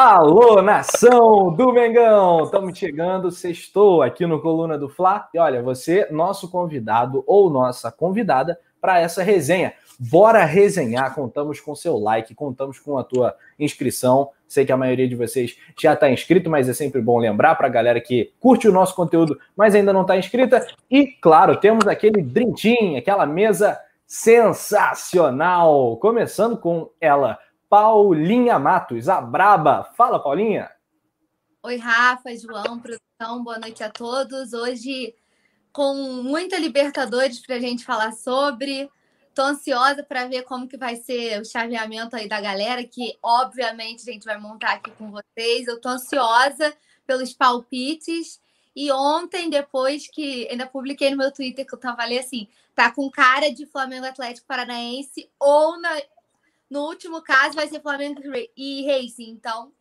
Alô, nação do Mengão! Estamos chegando, sextou aqui no Coluna do Fla. E olha, você, nosso convidado ou nossa convidada para essa resenha. Bora resenhar, contamos com seu like, contamos com a tua inscrição. Sei que a maioria de vocês já está inscrito, mas é sempre bom lembrar para a galera que curte o nosso conteúdo, mas ainda não está inscrita. E, claro, temos aquele drintim, aquela mesa sensacional. Começando com ela, Paulinha Matos, a braba. Fala, Paulinha. Oi, Rafa, João, produção, boa noite a todos. Hoje, com muita Libertadores para a gente falar sobre. Estou ansiosa para ver como que vai ser o chaveamento aí da galera, que obviamente a gente vai montar aqui com vocês. Eu estou ansiosa pelos palpites. E ontem, depois que ainda publiquei no meu Twitter que eu tava ali assim, tá com cara de Flamengo Atlético Paranaense ou na, no último caso, vai ser Flamengo e Racing. Então,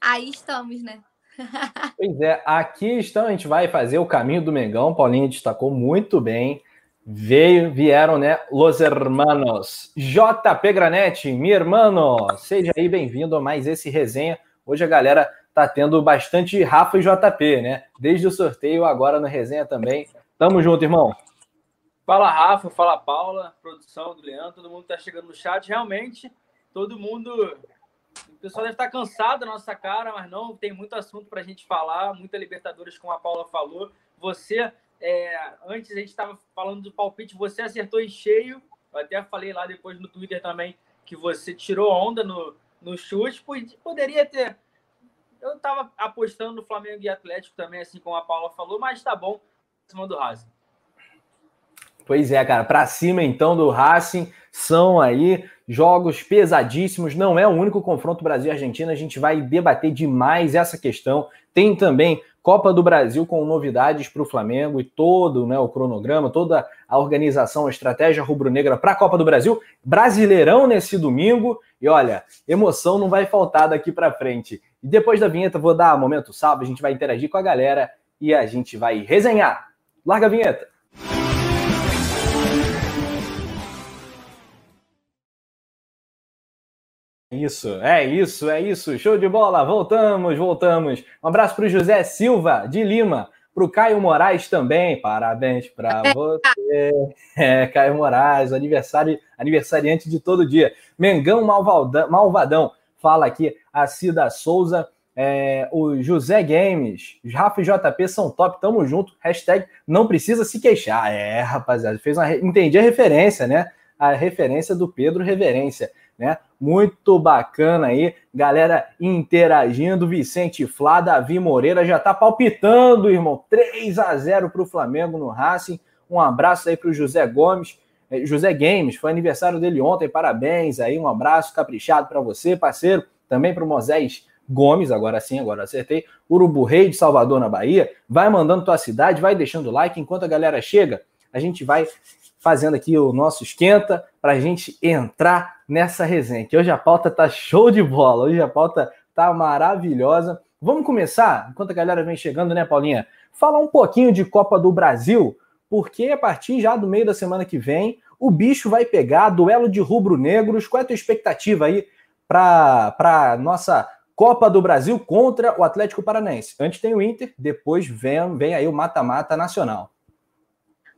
aí estamos, né? pois é, aqui estão, a gente vai fazer o caminho do Mengão. Paulinho destacou muito bem. Veio, vieram, né? Los hermanos. JP Granete, meu irmão, seja aí bem-vindo a mais esse resenha. Hoje a galera tá tendo bastante Rafa e JP, né? Desde o sorteio, agora no resenha também. Tamo junto, irmão. Fala Rafa, fala Paula, produção do Leandro, todo mundo está chegando no chat. Realmente, todo mundo. O pessoal deve estar tá cansado da nossa cara, mas não, tem muito assunto para a gente falar, muita Libertadores, como a Paula falou. Você, é, antes a gente estava falando do palpite, você acertou em cheio. Eu até falei lá depois no Twitter também que você tirou onda no, no chute. Poderia ter. Eu estava apostando no Flamengo e Atlético também, assim como a Paula falou, mas tá bom, em cima do Racing. Pois é, cara, para cima então do Racing, são aí jogos pesadíssimos, não é o único confronto Brasil-Argentina, a gente vai debater demais essa questão. Tem também Copa do Brasil com novidades para o Flamengo e todo né, o cronograma, toda a organização, a estratégia rubro-negra para a Copa do Brasil. Brasileirão nesse domingo. E olha, emoção não vai faltar daqui para frente. E depois da vinheta, vou dar momento salve, a gente vai interagir com a galera e a gente vai resenhar. Larga a vinheta. Isso, é isso, é isso. Show de bola. Voltamos, voltamos. Um abraço para o José Silva, de Lima. Para o Caio Moraes também. Parabéns para você. É, Caio Moraes, aniversário, aniversariante de todo dia. Mengão Malvadão, Malvadão. Fala aqui a Cida Souza. É, o José Games, Rafa e JP são top, tamo junto. Hashtag não precisa se queixar. É, rapaziada, fez uma. Entendi a referência, né? A referência do Pedro Reverência né? Muito bacana aí, galera interagindo. Vicente Flá, Davi Moreira já tá palpitando, irmão. 3 a 0 para o Flamengo no Racing. Um abraço aí para o José Gomes. Eh, José Games, foi aniversário dele ontem, parabéns aí, um abraço caprichado para você, parceiro. Também para o Moisés Gomes, agora sim, agora acertei. Urubu Rei de Salvador, na Bahia. Vai mandando tua cidade, vai deixando like. Enquanto a galera chega, a gente vai fazendo aqui o nosso esquenta para a gente entrar nessa resenha. Que hoje a pauta tá show de bola, hoje a pauta tá maravilhosa. Vamos começar, enquanto a galera vem chegando, né, Paulinha? Falar um pouquinho de Copa do Brasil, porque a partir já do meio da semana que vem, o bicho vai pegar duelo de rubro-negros. Qual é a tua expectativa aí para nossa Copa do Brasil contra o Atlético Paranaense? Antes tem o Inter, depois vem, vem aí o mata-mata nacional.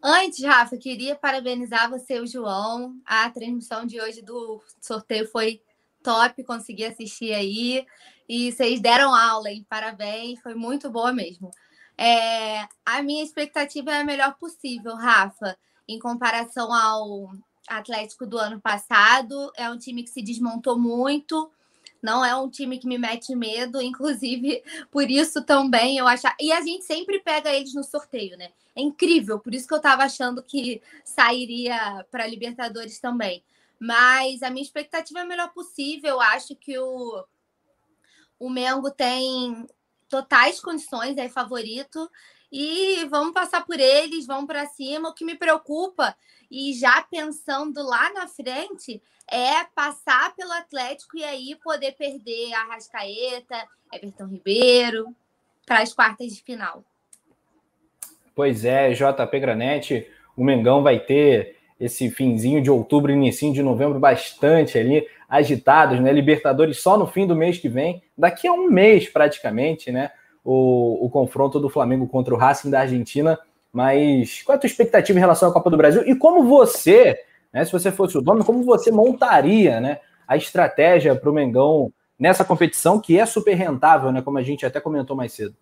Antes, Rafa, queria parabenizar você e o João. A transmissão de hoje do sorteio foi top, consegui assistir aí. E vocês deram aula, hein? Parabéns, foi muito boa mesmo. É, a minha expectativa é a melhor possível, Rafa, em comparação ao Atlético do ano passado. É um time que se desmontou muito. Não é um time que me mete medo, inclusive por isso também eu acho. E a gente sempre pega eles no sorteio, né? É incrível, por isso que eu estava achando que sairia para Libertadores também. Mas a minha expectativa é a melhor possível. Eu acho que o, o Mengo tem totais condições, é favorito. E vamos passar por eles, vamos para cima. O que me preocupa, e já pensando lá na frente, é passar pelo Atlético e aí poder perder a Rascaeta, Everton Ribeiro, para as quartas de final. Pois é, JP Granete, o Mengão vai ter esse finzinho de outubro, início de novembro bastante ali agitados, né? Libertadores só no fim do mês que vem, daqui a um mês praticamente, né? O, o confronto do Flamengo contra o Racing da Argentina. Mas qual é a tua expectativa em relação à Copa do Brasil? E como você, né, se você fosse o dono, como você montaria né, a estratégia para o Mengão nessa competição que é super rentável, né? Como a gente até comentou mais cedo.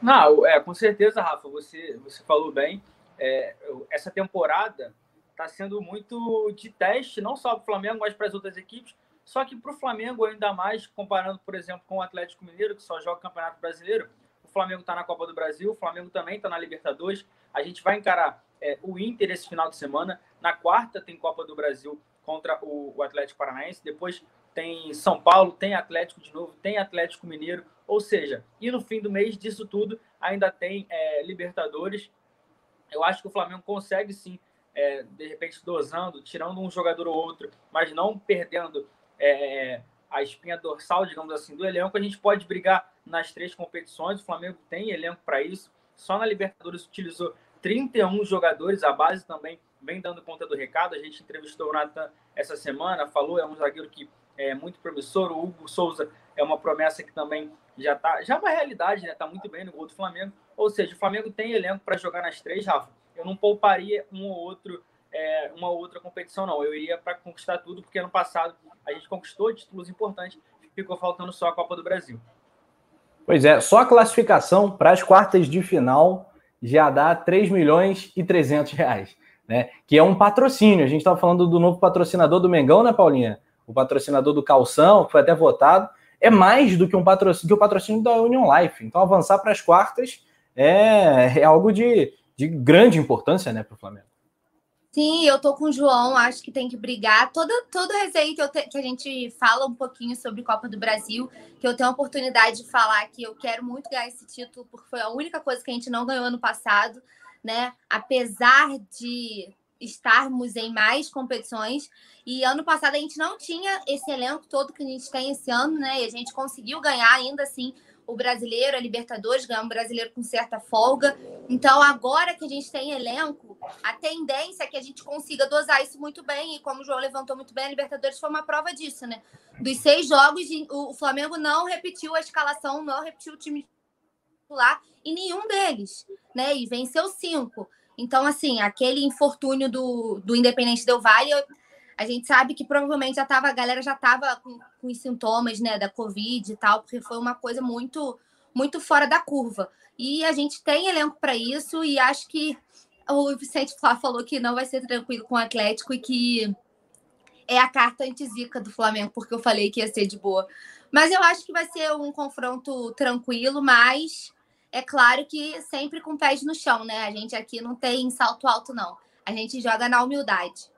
Não, é, com certeza, Rafa, você, você falou bem. É, essa temporada está sendo muito de teste, não só para o Flamengo, mas para as outras equipes. Só que para o Flamengo, ainda mais, comparando, por exemplo, com o Atlético Mineiro, que só joga Campeonato Brasileiro, o Flamengo está na Copa do Brasil, o Flamengo também está na Libertadores. A gente vai encarar é, o Inter esse final de semana. Na quarta tem Copa do Brasil contra o, o Atlético Paranaense. Depois tem São Paulo, tem Atlético de novo, tem Atlético Mineiro. Ou seja, e no fim do mês disso tudo ainda tem é, Libertadores. Eu acho que o Flamengo consegue sim, é, de repente dosando, tirando um jogador ou outro, mas não perdendo é, a espinha dorsal, digamos assim, do elenco. A gente pode brigar nas três competições. O Flamengo tem elenco para isso. Só na Libertadores utilizou 31 jogadores. A base também vem dando conta do recado. A gente entrevistou o Nathan essa semana, falou, é um zagueiro que é muito promissor. O Hugo Souza é uma promessa que também já está já é uma realidade, né? Tá muito bem no gol do Flamengo. Ou seja, o Flamengo tem elenco para jogar nas três, Rafa. Eu não pouparia um ou outro, é, uma outra competição, não. Eu iria para conquistar tudo, porque ano passado a gente conquistou títulos importantes, ficou faltando só a Copa do Brasil. Pois é, só a classificação para as quartas de final já dá 3 milhões e 300 reais, né? Que é um patrocínio. A gente estava falando do novo patrocinador do Mengão, né, Paulinha? O patrocinador do Calção, que foi até votado é mais do que um patrocínio, que o patrocínio da Union Life. Então, avançar para as quartas é, é algo de, de grande importância né, para o Flamengo. Sim, eu tô com o João, acho que tem que brigar. Toda, toda receita que, que a gente fala um pouquinho sobre Copa do Brasil, que eu tenho a oportunidade de falar que eu quero muito ganhar esse título, porque foi a única coisa que a gente não ganhou ano passado, né? Apesar de estarmos em mais competições. E ano passado a gente não tinha esse elenco todo que a gente tem esse ano, né? E a gente conseguiu ganhar ainda assim o brasileiro, a Libertadores, ganhar um brasileiro com certa folga. Então, agora que a gente tem elenco, a tendência é que a gente consiga dosar isso muito bem. E como o João levantou muito bem, a Libertadores foi uma prova disso, né? Dos seis jogos, o Flamengo não repetiu a escalação, não repetiu o time titular em nenhum deles, né? E venceu cinco. Então, assim, aquele infortúnio do, do Independente Del Vale, a gente sabe que provavelmente já tava, a galera já estava com, com os sintomas, né, da Covid e tal, porque foi uma coisa muito, muito fora da curva. E a gente tem elenco para isso, e acho que o Vicente Flá falou que não vai ser tranquilo com o Atlético e que é a carta antizica do Flamengo, porque eu falei que ia ser de boa. Mas eu acho que vai ser um confronto tranquilo, mas é claro que sempre com pés no chão, né? A gente aqui não tem salto alto, não. A gente joga na humildade.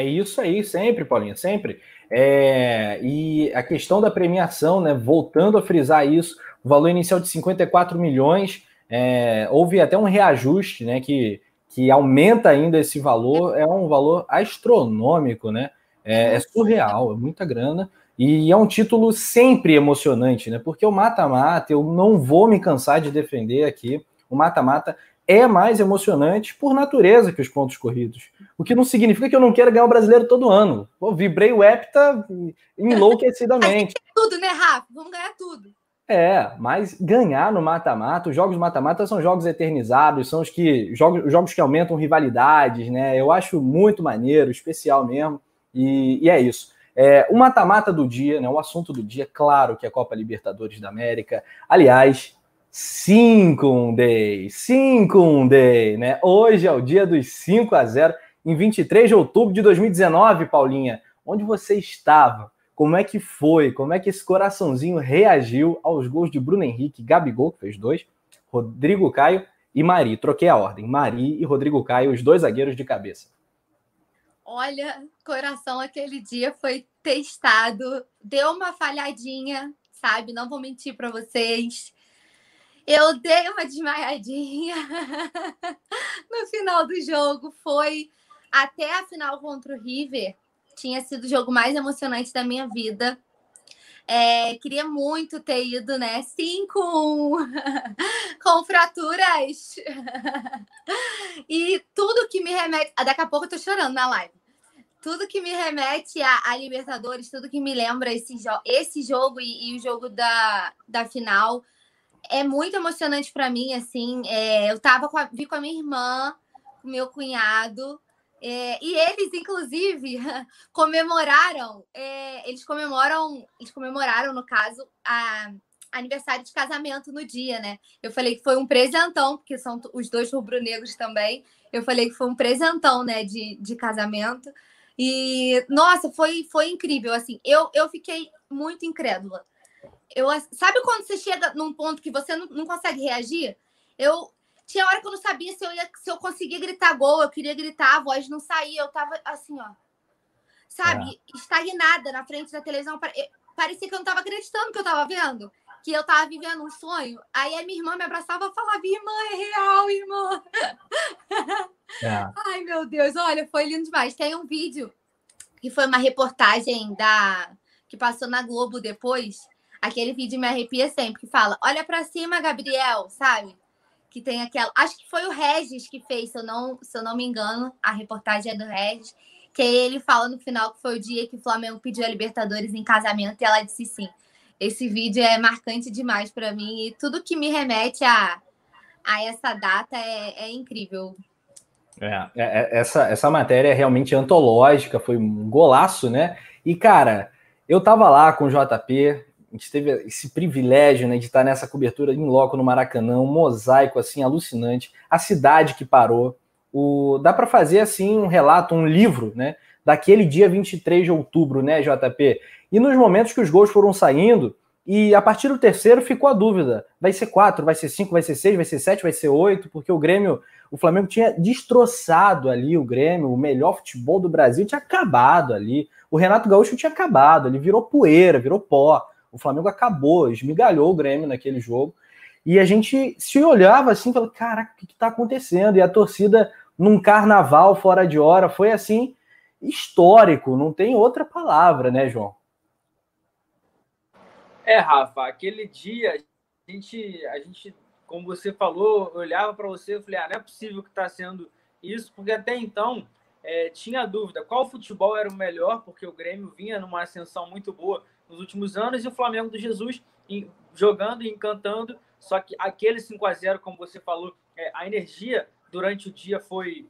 É isso aí, sempre, Paulinha, sempre. É, e a questão da premiação, né? Voltando a frisar isso, o valor inicial de 54 milhões, é, houve até um reajuste, né? Que, que aumenta ainda esse valor, é um valor astronômico, né? É, é surreal, é muita grana. E é um título sempre emocionante, né? Porque o mata-mata, eu não vou me cansar de defender aqui, o mata-mata é mais emocionante por natureza que os pontos corridos. O que não significa que eu não quero ganhar o brasileiro todo ano. Pô, vibrei o Hepta enlouquecidamente. tudo, né, Rafa? Vamos ganhar tudo. É, mas ganhar no mata-mata, os jogos mata-mata são jogos eternizados, são os que jogos, jogos que aumentam rivalidades, né? Eu acho muito maneiro, especial mesmo, e, e é isso. É, o mata-mata do dia, né, o assunto do dia, claro que é a Copa Libertadores da América. Aliás, 5 day, 5 day, né? Hoje é o dia dos 5 a 0 em 23 de outubro de 2019, Paulinha. Onde você estava? Como é que foi? Como é que esse coraçãozinho reagiu aos gols de Bruno Henrique, Gabigol, que fez dois, Rodrigo Caio e Mari? Troquei a ordem. Mari e Rodrigo Caio, os dois zagueiros de cabeça. Olha, coração aquele dia foi testado, deu uma falhadinha, sabe? Não vou mentir para vocês. Eu dei uma desmaiadinha no final do jogo. Foi até a final contra o River. Tinha sido o jogo mais emocionante da minha vida. É, queria muito ter ido, né? Sim, com, com fraturas. e tudo que me remete. Ah, daqui a pouco eu tô chorando na live. Tudo que me remete a, a Libertadores, tudo que me lembra esse, jo esse jogo e, e, o jogo da, da final é muito emocionante para mim. Assim, é, eu tava com a, vi com a minha irmã, com meu cunhado. É, e eles, inclusive, comemoraram, é, eles comemoram, eles comemoraram, no caso, a aniversário de casamento no dia, né? Eu falei que foi um presentão, porque são os dois rubro-negros também. Eu falei que foi um presentão, né, de, de casamento. E, nossa, foi, foi incrível, assim. Eu, eu fiquei muito incrédula. Eu, sabe quando você chega num ponto que você não, não consegue reagir? Eu, tinha hora que eu não sabia se eu, ia, se eu conseguia gritar gol, eu queria gritar, a voz não saía, eu tava assim, ó. Sabe, é. estagnada na frente da televisão. Parecia que eu não tava acreditando que eu tava vendo, que eu tava vivendo um sonho. Aí a minha irmã me abraçava e falava: Irmã, é real, irmã. É. Ai, meu Deus, olha, foi lindo demais. Tem um vídeo que foi uma reportagem da que passou na Globo depois. Aquele vídeo me arrepia sempre, que fala: Olha para cima, Gabriel, sabe? que tem aquela. Acho que foi o Regis que fez, se eu não, se eu não me engano, a reportagem é do Regis, que ele fala no final que foi o dia que o Flamengo pediu a Libertadores em casamento e ela disse sim. Esse vídeo é marcante demais para mim e tudo que me remete a, a essa data é, é incrível. É, é, é essa, essa matéria é realmente antológica, foi um golaço, né? E, cara, eu tava lá com o JP, a gente teve esse privilégio né, de estar nessa cobertura em loco no Maracanã, um mosaico assim alucinante, a cidade que parou. O, dá para fazer assim um relato, um livro, né, daquele dia 23 de outubro, né, JP? E nos momentos que os gols foram saindo, e a partir do terceiro ficou a dúvida: vai ser quatro, vai ser cinco, vai ser seis, vai ser sete, vai ser oito, porque o Grêmio, o Flamengo tinha destroçado ali o Grêmio, o melhor futebol do Brasil tinha acabado ali. O Renato Gaúcho tinha acabado, ele virou poeira, virou pó. O Flamengo acabou, esmigalhou o Grêmio naquele jogo. E a gente se olhava assim falava: caraca, o que está acontecendo? E a torcida num carnaval fora de hora foi assim histórico, não tem outra palavra, né, João? É, Rafa, aquele dia a gente, a gente como você falou, eu olhava para você e falei: ah, não é possível que está sendo isso, porque até então é, tinha dúvida qual futebol era o melhor, porque o Grêmio vinha numa ascensão muito boa nos últimos anos e o Flamengo do Jesus jogando e encantando. Só que aquele 5 a 0 como você falou, é, a energia durante o dia foi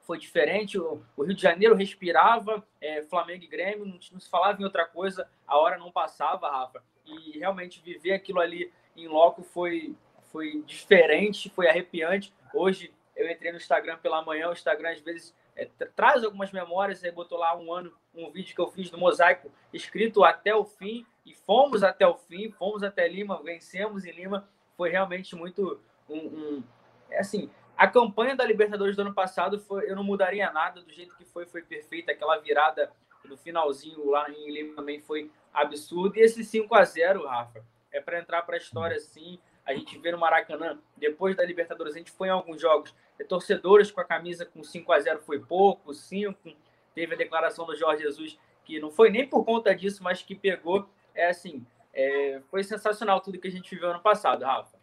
foi diferente. O, o Rio de Janeiro respirava, é, Flamengo e Grêmio, não, não, se falava em outra coisa, a hora não passava, Rafa. E realmente viver aquilo ali em loco foi, foi diferente, foi arrepiante. Hoje eu entrei no Instagram pela manhã, o Instagram às vezes é, traz algumas memórias, aí botou lá um ano, um vídeo que eu fiz do mosaico escrito até o fim, e fomos até o fim, fomos até Lima, vencemos em Lima, foi realmente muito um, um é assim, a campanha da Libertadores do ano passado foi, eu não mudaria nada do jeito que foi, foi perfeita, aquela virada do finalzinho lá em Lima também foi absurdo, e esse 5 a 0 Rafa, é para entrar para a história sim, a gente vê no Maracanã, depois da Libertadores, a gente foi em alguns jogos, torcedores com a camisa com 5 a 0 foi pouco, 5. Teve a declaração do Jorge Jesus, que não foi nem por conta disso, mas que pegou. É assim, é, foi sensacional tudo que a gente viveu ano passado, Rafa.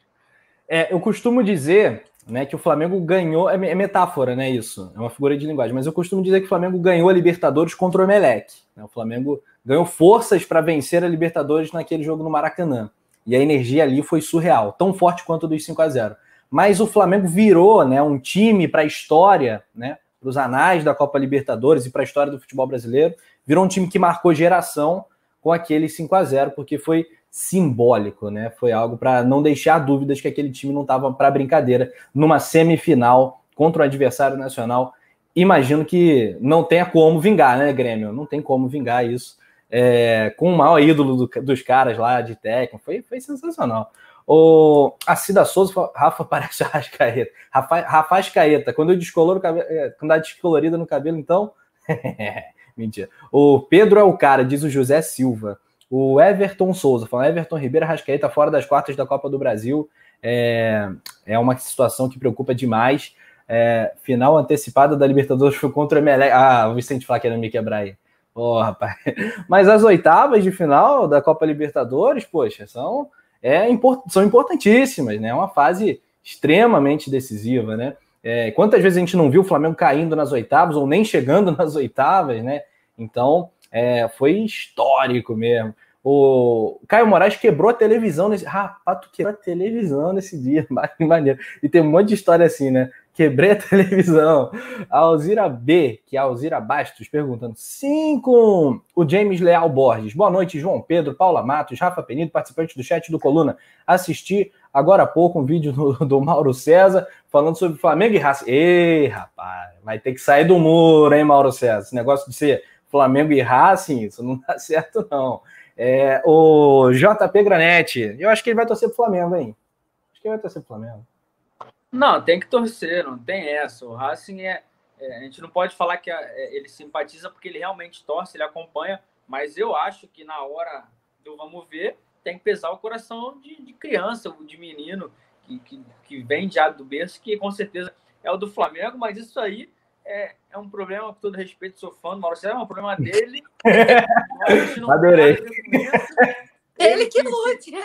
É, eu costumo dizer né, que o Flamengo ganhou, é, é, metáfora, né? Isso, é uma figura de linguagem, mas eu costumo dizer que o Flamengo ganhou a Libertadores contra o Emelec. Né, o Flamengo ganhou forças para vencer a Libertadores naquele jogo no Maracanã. E a energia ali foi surreal, tão forte quanto dos 5 a 0 Mas o Flamengo virou né, um time para a história, né, para os anais da Copa Libertadores e para a história do futebol brasileiro. Virou um time que marcou geração com aquele 5 a 0 porque foi simbólico, né? Foi algo para não deixar dúvidas que aquele time não estava para brincadeira numa semifinal contra um adversário nacional. Imagino que não tenha como vingar, né, Grêmio? Não tem como vingar isso é, com o maior ídolo do, dos caras lá de técnico. Foi, foi sensacional. O, a Cida Souza, Rafa parece a Rascaeta. Rafa, Rafa Ascaeta, quando eu descoloro cabelo, é, quando dá descolorida no cabelo, então. Mentira. O Pedro é o cara, diz o José Silva. O Everton Souza, falando Everton Ribeiro Rascaeta fora das quartas da Copa do Brasil. É, é uma situação que preocupa demais. É, final antecipada da Libertadores foi contra o Emelec. Ah, o Vicente Flá querendo me quebrar aí. Oh, rapaz. Mas as oitavas de final da Copa Libertadores, poxa, são, é, são importantíssimas, né? É uma fase extremamente decisiva, né? É, quantas vezes a gente não viu o Flamengo caindo nas oitavas ou nem chegando nas oitavas, né? Então, é, foi histórico mesmo. O Caio Moraes quebrou a televisão nesse. Rapaz, tu quebrou a televisão nesse dia, maneiro. E tem um monte de história assim, né? Quebrei a televisão. A Alzira B, que é a Alzira Bastos, perguntando: sim, com o James Leal Borges. Boa noite, João Pedro, Paula Matos, Rafa Penido, participante do chat do Coluna. Assisti agora há pouco um vídeo do, do Mauro César falando sobre Flamengo e Racing. Ei, rapaz, vai ter que sair do muro, hein, Mauro César? Esse negócio de ser Flamengo e Racing, isso não dá certo, não. É, o JP Granete, eu acho que ele vai torcer pro Flamengo, hein? Acho que ele vai torcer pro Flamengo. Não, tem que torcer, não tem essa. O Racing é. é a gente não pode falar que é, ele simpatiza porque ele realmente torce, ele acompanha, mas eu acho que na hora do vamos ver, tem que pesar o coração de, de criança, de menino, que, que, que vem de do berço, que com certeza é o do Flamengo, mas isso aí é, é um problema, com todo respeito, sou fã do Mauro César, é um problema dele. Adorei. Ele, que lute.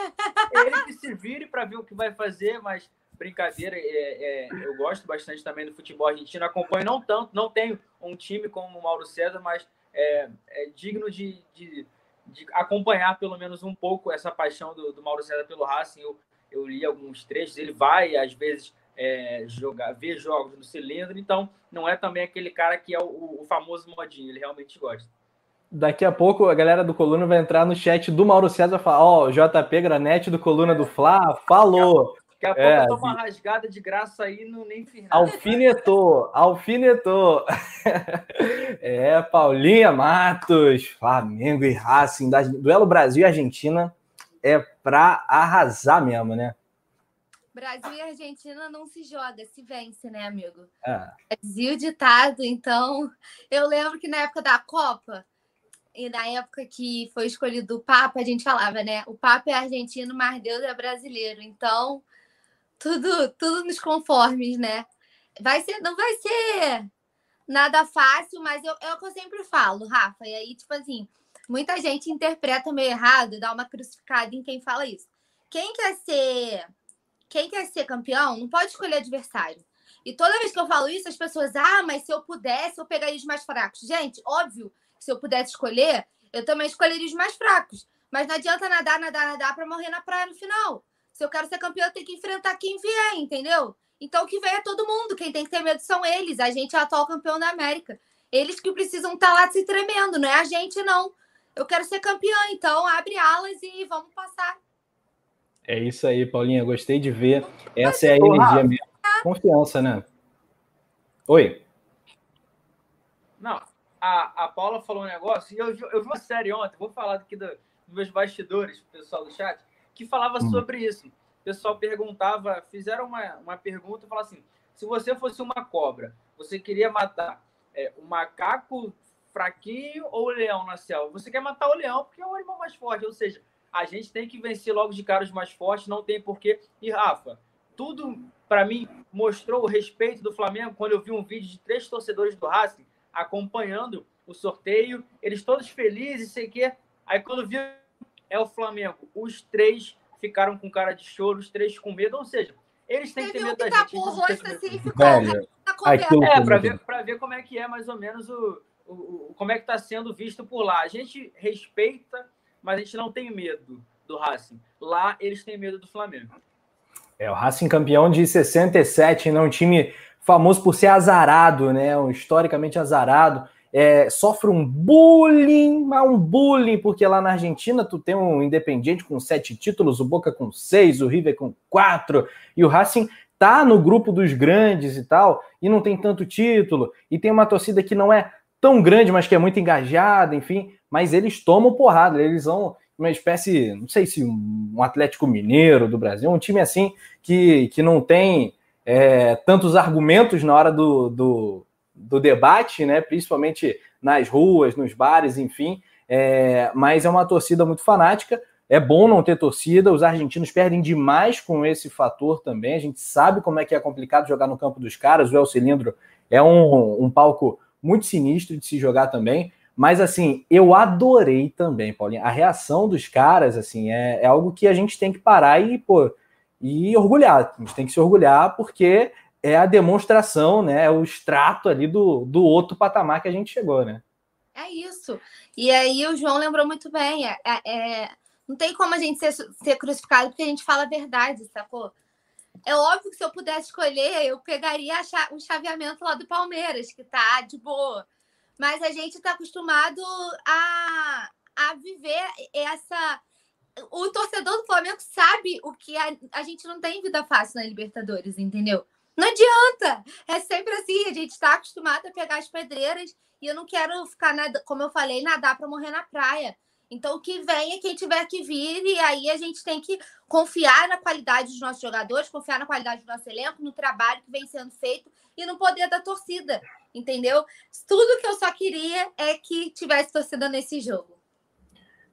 Ele que se vire para ver o que vai fazer, mas brincadeira, é, é, eu gosto bastante também do futebol argentino, acompanho não tanto, não tenho um time como o Mauro César, mas é, é digno de, de, de, acompanhar pelo menos um pouco essa paixão do, do Mauro César pelo Racing. Eu, eu li alguns trechos, ele vai, às vezes, é, jogar, ver jogos no cilindro, então não é também aquele cara que é o, o, famoso modinho, ele realmente gosta. Daqui a pouco a galera do Coluna vai entrar no chat do Mauro César e falar: Ó, oh, JP Granete do Coluna do Fla falou. Daqui a pouco é, eu tô uma rasgada de graça aí no nem final. Alfinetou, alfinetou. é, Paulinha Matos, Flamengo e Racing, duelo Brasil e Argentina é pra arrasar mesmo, né? Brasil e Argentina não se joga, se vence, né, amigo? É. Brasil ditado, então. Eu lembro que na época da Copa, e na época que foi escolhido o Papa, a gente falava, né? O Papa é argentino, mas Deus é brasileiro. Então, tudo, tudo nos conformes, né? Vai ser, não vai ser nada fácil, mas eu, é o que eu sempre falo, Rafa. E aí, tipo assim, muita gente interpreta meio errado, dá uma crucificada em quem fala isso. Quem quer ser quem quer ser campeão não pode escolher adversário. E toda vez que eu falo isso, as pessoas, ah, mas se eu pudesse, eu pegaria os mais fracos. Gente, óbvio se eu pudesse escolher, eu também escolheria os mais fracos. Mas não adianta nadar, nadar, nadar para morrer na praia no final. Se eu quero ser campeão, eu tenho que enfrentar quem vier, entendeu? Então o que vem é todo mundo. Quem tem que ter medo são eles. A gente é o atual campeão da América. Eles que precisam estar tá lá se tremendo, não é a gente, não. Eu quero ser campeão, então abre alas e vamos passar. É isso aí, Paulinha. Gostei de ver. Essa é a energia mesmo. Confiança, né? Oi. Não, a, a Paula falou um negócio, e eu, eu vi uma série ontem, vou falar aqui do, dos meus bastidores, pessoal do chat, que falava hum. sobre isso. O pessoal perguntava, fizeram uma, uma pergunta e falaram assim: se você fosse uma cobra, você queria matar é, o macaco fraquinho ou o leão na selva? Você quer matar o leão porque é o animal mais forte, ou seja, a gente tem que vencer logo de cara os mais fortes, não tem porquê. E Rafa, tudo para mim mostrou o respeito do Flamengo quando eu vi um vídeo de três torcedores do Racing acompanhando o sorteio, eles todos felizes, sei que. Aí quando vi é o Flamengo, os três ficaram com cara de choro, os três com medo, ou seja, eles têm que ter medo da gente. Rosto, assim, ficou, é, para ver, pra ver como é que é mais ou menos o, o, o como é que está sendo visto por lá. A gente respeita mas a gente não tem medo do Racing. Lá eles têm medo do Flamengo. É, o Racing campeão de 67, né? um time famoso por ser azarado, né? Um historicamente azarado. É, sofre um bullying, mas um bullying, porque lá na Argentina tu tem um Independiente com sete títulos, o Boca com seis, o River com quatro, e o Racing tá no grupo dos grandes e tal, e não tem tanto título, e tem uma torcida que não é tão grande, mas que é muito engajada, enfim mas eles tomam porrada, eles são uma espécie, não sei se um Atlético Mineiro do Brasil, um time assim que, que não tem é, tantos argumentos na hora do, do, do, debate, né? principalmente nas ruas, nos bares, enfim, é, mas é uma torcida muito fanática. É bom não ter torcida, os argentinos perdem demais com esse fator também. A gente sabe como é que é complicado jogar no campo dos caras. O El Cilindro é um, um palco muito sinistro de se jogar também Mas, assim, eu adorei também, Paulinho. A reação dos caras, assim, é, é algo que a gente tem que parar e, pô, e orgulhar. A gente tem que se orgulhar porque é a demonstração, né? É o extrato ali do, do outro patamar que a gente chegou, né? É isso. E aí o João lembrou muito bem. É, é, é não tem como a gente ser, ser crucificado porque a gente fala a verdade, sacou? É óbvio que se eu pudesse escolher, eu pegaria o chaveamento lá do Palmeiras, que tá de boa. Mas a gente está acostumado a, a viver essa. O torcedor do Flamengo sabe o que a, a gente não tem vida fácil na Libertadores, entendeu? Não adianta. É sempre assim. A gente está acostumado a pegar as pedreiras e eu não quero ficar, nada, como eu falei, nadar para morrer na praia. Então, o que vem é quem tiver que vir, e aí a gente tem que confiar na qualidade dos nossos jogadores, confiar na qualidade do nosso elenco, no trabalho que vem sendo feito e no poder da torcida, entendeu? Tudo que eu só queria é que tivesse torcida nesse jogo.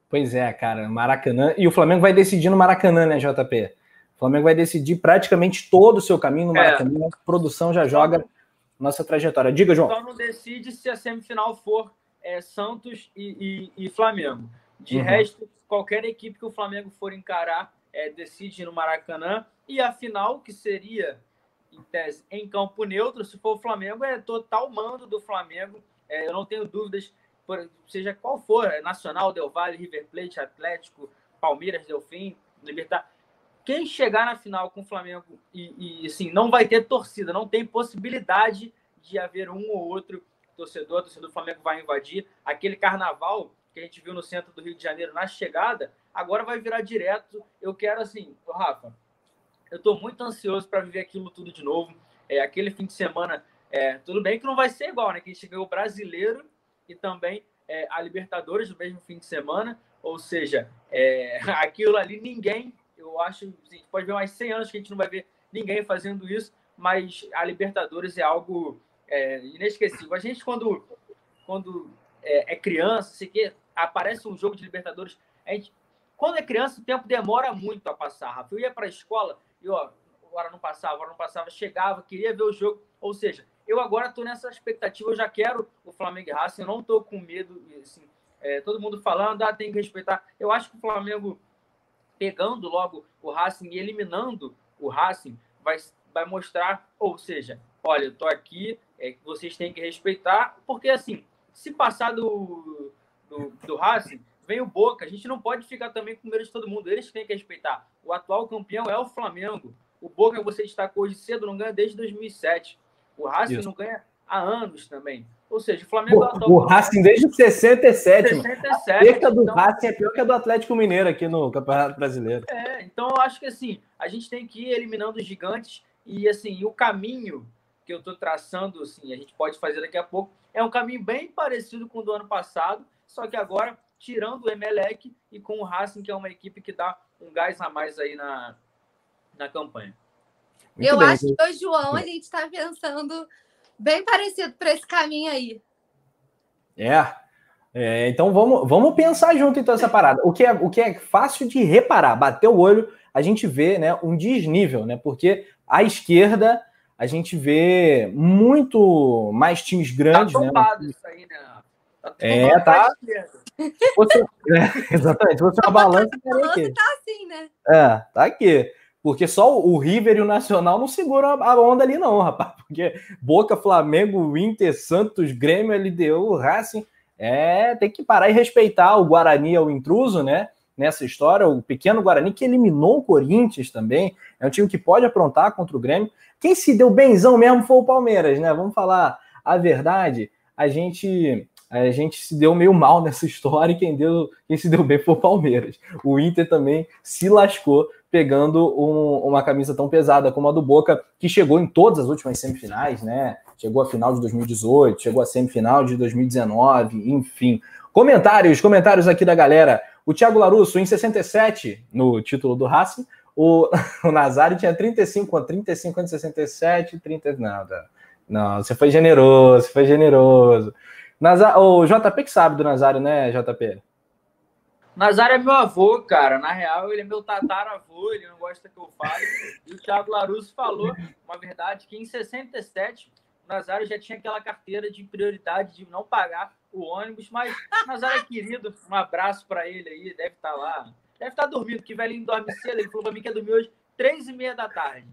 Pois é, cara, Maracanã. E o Flamengo vai decidir no Maracanã, né, JP? O Flamengo vai decidir praticamente todo o seu caminho no é. Maracanã. É. A produção já joga nossa trajetória. Diga, João. Só não decide se a semifinal for é, Santos e, e, e Flamengo. De uhum. resto, qualquer equipe que o Flamengo for encarar é, decide no Maracanã. E a final, que seria, em tese, em campo neutro, se for o Flamengo, é total mando do Flamengo. É, eu não tenho dúvidas, por, seja qual for, é Nacional, Del Valle, River Plate, Atlético, Palmeiras, Delfim, Libertar. Quem chegar na final com o Flamengo e, e assim, não vai ter torcida, não tem possibilidade de haver um ou outro torcedor, torcedor do Flamengo vai invadir. Aquele carnaval que a gente viu no centro do Rio de Janeiro na chegada, agora vai virar direto. Eu quero, assim, Rafa, eu estou muito ansioso para viver aquilo tudo de novo. É, aquele fim de semana, é, tudo bem que não vai ser igual, né? Que a gente ganhou o brasileiro e também é, a Libertadores no mesmo fim de semana. Ou seja, é, aquilo ali ninguém, eu acho, assim, pode ver mais 100 anos que a gente não vai ver ninguém fazendo isso, mas a Libertadores é algo é, inesquecível. A gente, quando, quando é, é criança, sei que aparece um jogo de Libertadores, a gente, quando é criança, o tempo demora muito a passar. Rafa. Eu ia para a escola e, ó, hora não passava, hora não passava, chegava, queria ver o jogo. Ou seja, eu agora estou nessa expectativa, eu já quero o Flamengo e Racing, eu não estou com medo, assim, é, todo mundo falando, ah, tem que respeitar. Eu acho que o Flamengo, pegando logo o Racing e eliminando o Racing, vai, vai mostrar, ou seja, olha, eu estou aqui, é, vocês têm que respeitar, porque assim, se passar do, do, do Racing, vem o Boca. A gente não pode ficar também com medo de todo mundo. Eles têm que respeitar. O atual campeão é o Flamengo. O Boca, você destacou hoje cedo, não ganha desde 2007. O Racing Isso. não ganha há anos também. Ou seja, o Flamengo... O, o Racing desde 67, 67 A perca do então... Racing é pior que a do Atlético Mineiro aqui no Campeonato Brasileiro. É, então eu acho que assim, a gente tem que ir eliminando os gigantes e assim, o caminho que eu estou traçando, assim, a gente pode fazer daqui a pouco, é um caminho bem parecido com o do ano passado, só que agora tirando o Emelec e com o Racing, que é uma equipe que dá um gás a mais aí na, na campanha. Muito eu bem. acho que o João, a gente está pensando bem parecido para esse caminho aí. É. é. então vamos, vamos pensar junto então essa parada. O que, é, o que é fácil de reparar, bater o olho, a gente vê né, um desnível, né? Porque a esquerda a gente vê muito mais times grandes. Tá né? isso aí, né? Tá é, tá. Você... É, exatamente. Se fosse uma balança tá assim, né? É, tá aqui. Porque só o River e o Nacional não seguram a onda ali, não, rapaz. Porque Boca, Flamengo, Inter, Santos, Grêmio, LDU, Racing. É, tem que parar e respeitar o Guarani, é o intruso, né? Nessa história, o pequeno Guarani que eliminou o Corinthians também. É um time que pode aprontar contra o Grêmio. Quem se deu benzão mesmo foi o Palmeiras, né? Vamos falar a verdade. A gente a gente se deu meio mal nessa história e quem, deu, quem se deu bem foi o Palmeiras. O Inter também se lascou pegando um, uma camisa tão pesada como a do Boca, que chegou em todas as últimas semifinais, né? Chegou à final de 2018, chegou à semifinal de 2019, enfim. Comentários, comentários aqui da galera. O Thiago Larusso, em 67, no título do Racing, o, o Nazário tinha 35, 35 em 67, 30. Nada. Não, você foi generoso, você foi generoso. Nazar, o JP que sabe do Nazário, né, JP? Nazário é meu avô, cara. Na real, ele é meu tataravô, ele não gosta que eu fale. E o Thiago Larusso falou uma verdade que em 67 o Nazário já tinha aquela carteira de prioridade de não pagar o ônibus, mas Nazário é querido, um abraço para ele aí, deve estar tá lá. Deve estar tá dormindo, que velhinho dorme cedo, ele falou para mim que ia dormir hoje três e meia da tarde.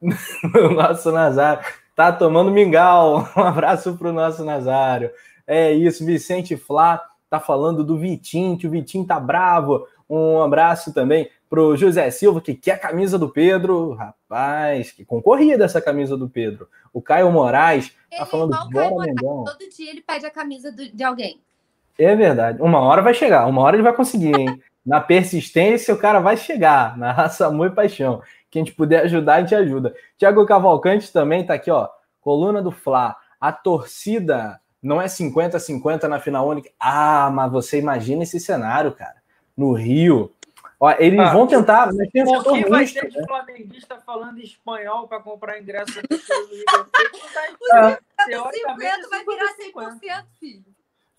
o nosso Nazário tá tomando mingau. Um abraço para o nosso Nazário. É isso, Vicente Flá tá falando do Vitinho, que o Vitinho tá bravo. Um abraço também pro José Silva, que quer a camisa do Pedro. Rapaz, que concorrida essa camisa do Pedro. O Caio Moraes tá falando bora, Mengão. Todo dia ele pede a camisa do, de alguém. É verdade. Uma hora vai chegar, uma hora ele vai conseguir, hein? Na persistência, o cara vai chegar. Na raça, amor e paixão. Quem a gente puder ajudar, a gente ajuda. Tiago Cavalcante também tá aqui, ó. Coluna do Fla. A torcida não é 50-50 na final única. Ah, mas você imagina esse cenário, cara. No Rio. Ó, eles ah, vão tentar. Mas tem o que vai ter de né? flamenguista falando espanhol para comprar ingresso do Liverpool? Tá, teoricamente, vai virar 100%, filho.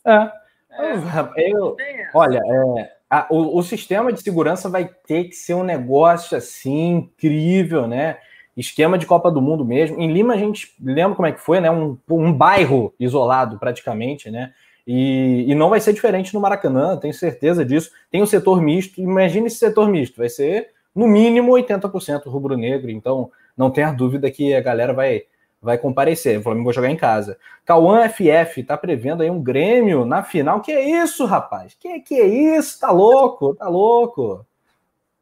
É. É, eu, olha, é, a, o, o, sistema de segurança vai ter que ser um negócio assim incrível, né? Esquema de Copa do Mundo mesmo. Em Lima a gente lembra como é que foi, né? Um, um bairro isolado praticamente, né? E, e não vai ser diferente no Maracanã, tenho certeza disso. Tem o um setor misto, imagine esse setor misto, vai ser no mínimo 80% rubro-negro, então não tenha dúvida que a galera vai vai comparecer. O Flamengo vai jogar em casa. Cauã FF tá prevendo aí um Grêmio na final. Que é isso, rapaz? Que que é isso? Tá louco? Tá louco?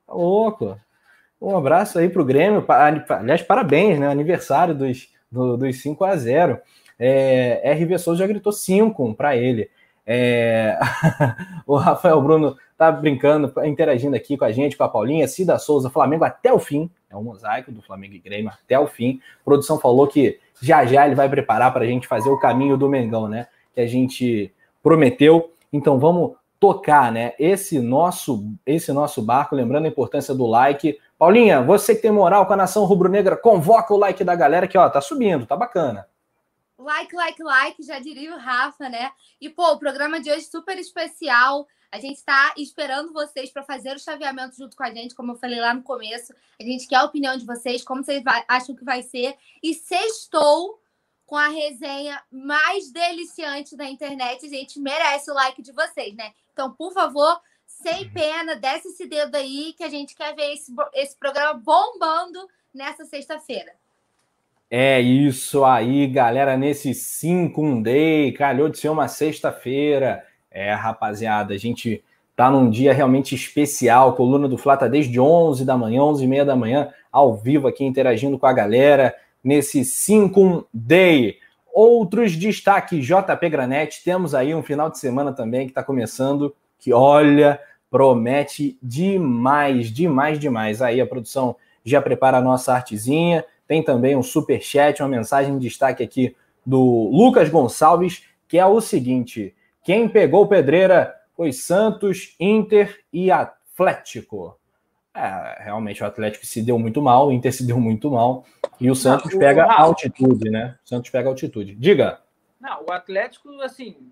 Tá louco? Um abraço aí pro Grêmio. Aliás, parabéns, né? Aniversário dos, do, dos 5 a 0 é, RV Souza já gritou 5 para ele. É... o Rafael Bruno tá brincando, interagindo aqui com a gente, com a Paulinha. Cida Souza, Flamengo até o fim. É mosaico do Flamengo e Grêmio até o fim. A produção falou que já já ele vai preparar para a gente fazer o caminho do Mengão, né? Que a gente prometeu. Então vamos tocar, né? Esse nosso, esse nosso barco, lembrando a importância do like. Paulinha, você que tem moral com a nação rubro-negra, convoca o like da galera que ó, tá subindo, tá bacana. Like, like, like, já diria o Rafa, né? E, pô, o programa de hoje super especial. A gente está esperando vocês para fazer o chaveamento junto com a gente, como eu falei lá no começo. A gente quer a opinião de vocês, como vocês acham que vai ser. E sextou com a resenha mais deliciante da internet. A gente merece o like de vocês, né? Então, por favor, sem pena, desce esse dedo aí que a gente quer ver esse, esse programa bombando nessa sexta-feira. É isso aí, galera. Nesse 5 Day, calhou de ser uma sexta-feira. É, rapaziada, a gente tá num dia realmente especial. Coluna do Flá tá desde 11 da manhã, 11 e meia da manhã, ao vivo aqui interagindo com a galera. Nesse 5 Day. Outros destaques, JP Granete. Temos aí um final de semana também que está começando, que olha, promete demais, demais, demais. Aí a produção já prepara a nossa artezinha tem também um super chat, uma mensagem de destaque aqui do Lucas Gonçalves, que é o seguinte: quem pegou pedreira foi Santos, Inter e Atlético. É, realmente o Atlético se deu muito mal, o Inter se deu muito mal e o Santos Não, pega altitude, né? O Santos pega altitude. Diga. Não, o Atlético, assim,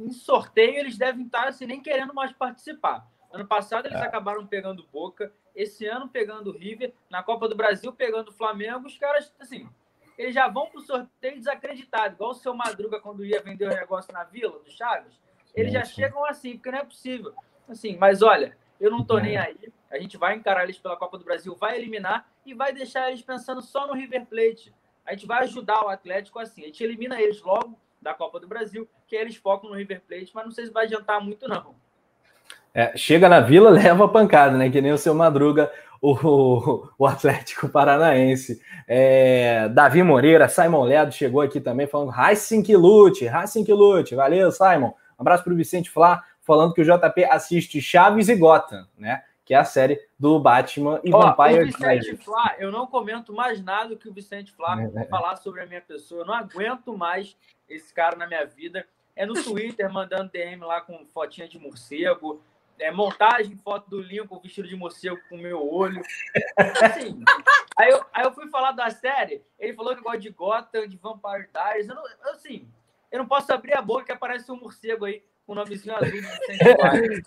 em sorteio eles devem estar assim, nem querendo mais participar. Ano passado eles é. acabaram pegando Boca, esse ano pegando o River, na Copa do Brasil pegando o Flamengo, os caras, assim, eles já vão para o sorteio desacreditado, igual o seu Madruga quando ia vender o negócio na Vila, do Chaves. Eles já chegam assim, porque não é possível. Assim, mas olha, eu não tô nem aí. A gente vai encarar eles pela Copa do Brasil, vai eliminar e vai deixar eles pensando só no River Plate. A gente vai ajudar o Atlético assim. A gente elimina eles logo da Copa do Brasil, que eles focam no River Plate, mas não sei se vai adiantar muito, não. É, chega na vila, leva a pancada, né? Que nem o seu Madruga, o, o Atlético Paranaense. É, Davi Moreira, Simon Ledo chegou aqui também falando Racing que lute, Racing que lute. Valeu, Simon. Um abraço para o Vicente Flá, falando que o JP assiste Chaves e Gotham, né? Que é a série do Batman e Ó, Vampire. O Vicente Flá, eu não comento mais nada que o Vicente Flá é, é. falar sobre a minha pessoa. Eu não aguento mais esse cara na minha vida. É no Twitter mandando DM lá com fotinha de morcego é, montagem, foto do Lincoln vestido de morcego com o meu olho. Assim, aí, eu, aí eu fui falar da série, ele falou que gosta de Gotham, de Vampire Diaries. Eu não, assim, eu não posso abrir a boca que aparece um morcego aí com o nomezinho azul de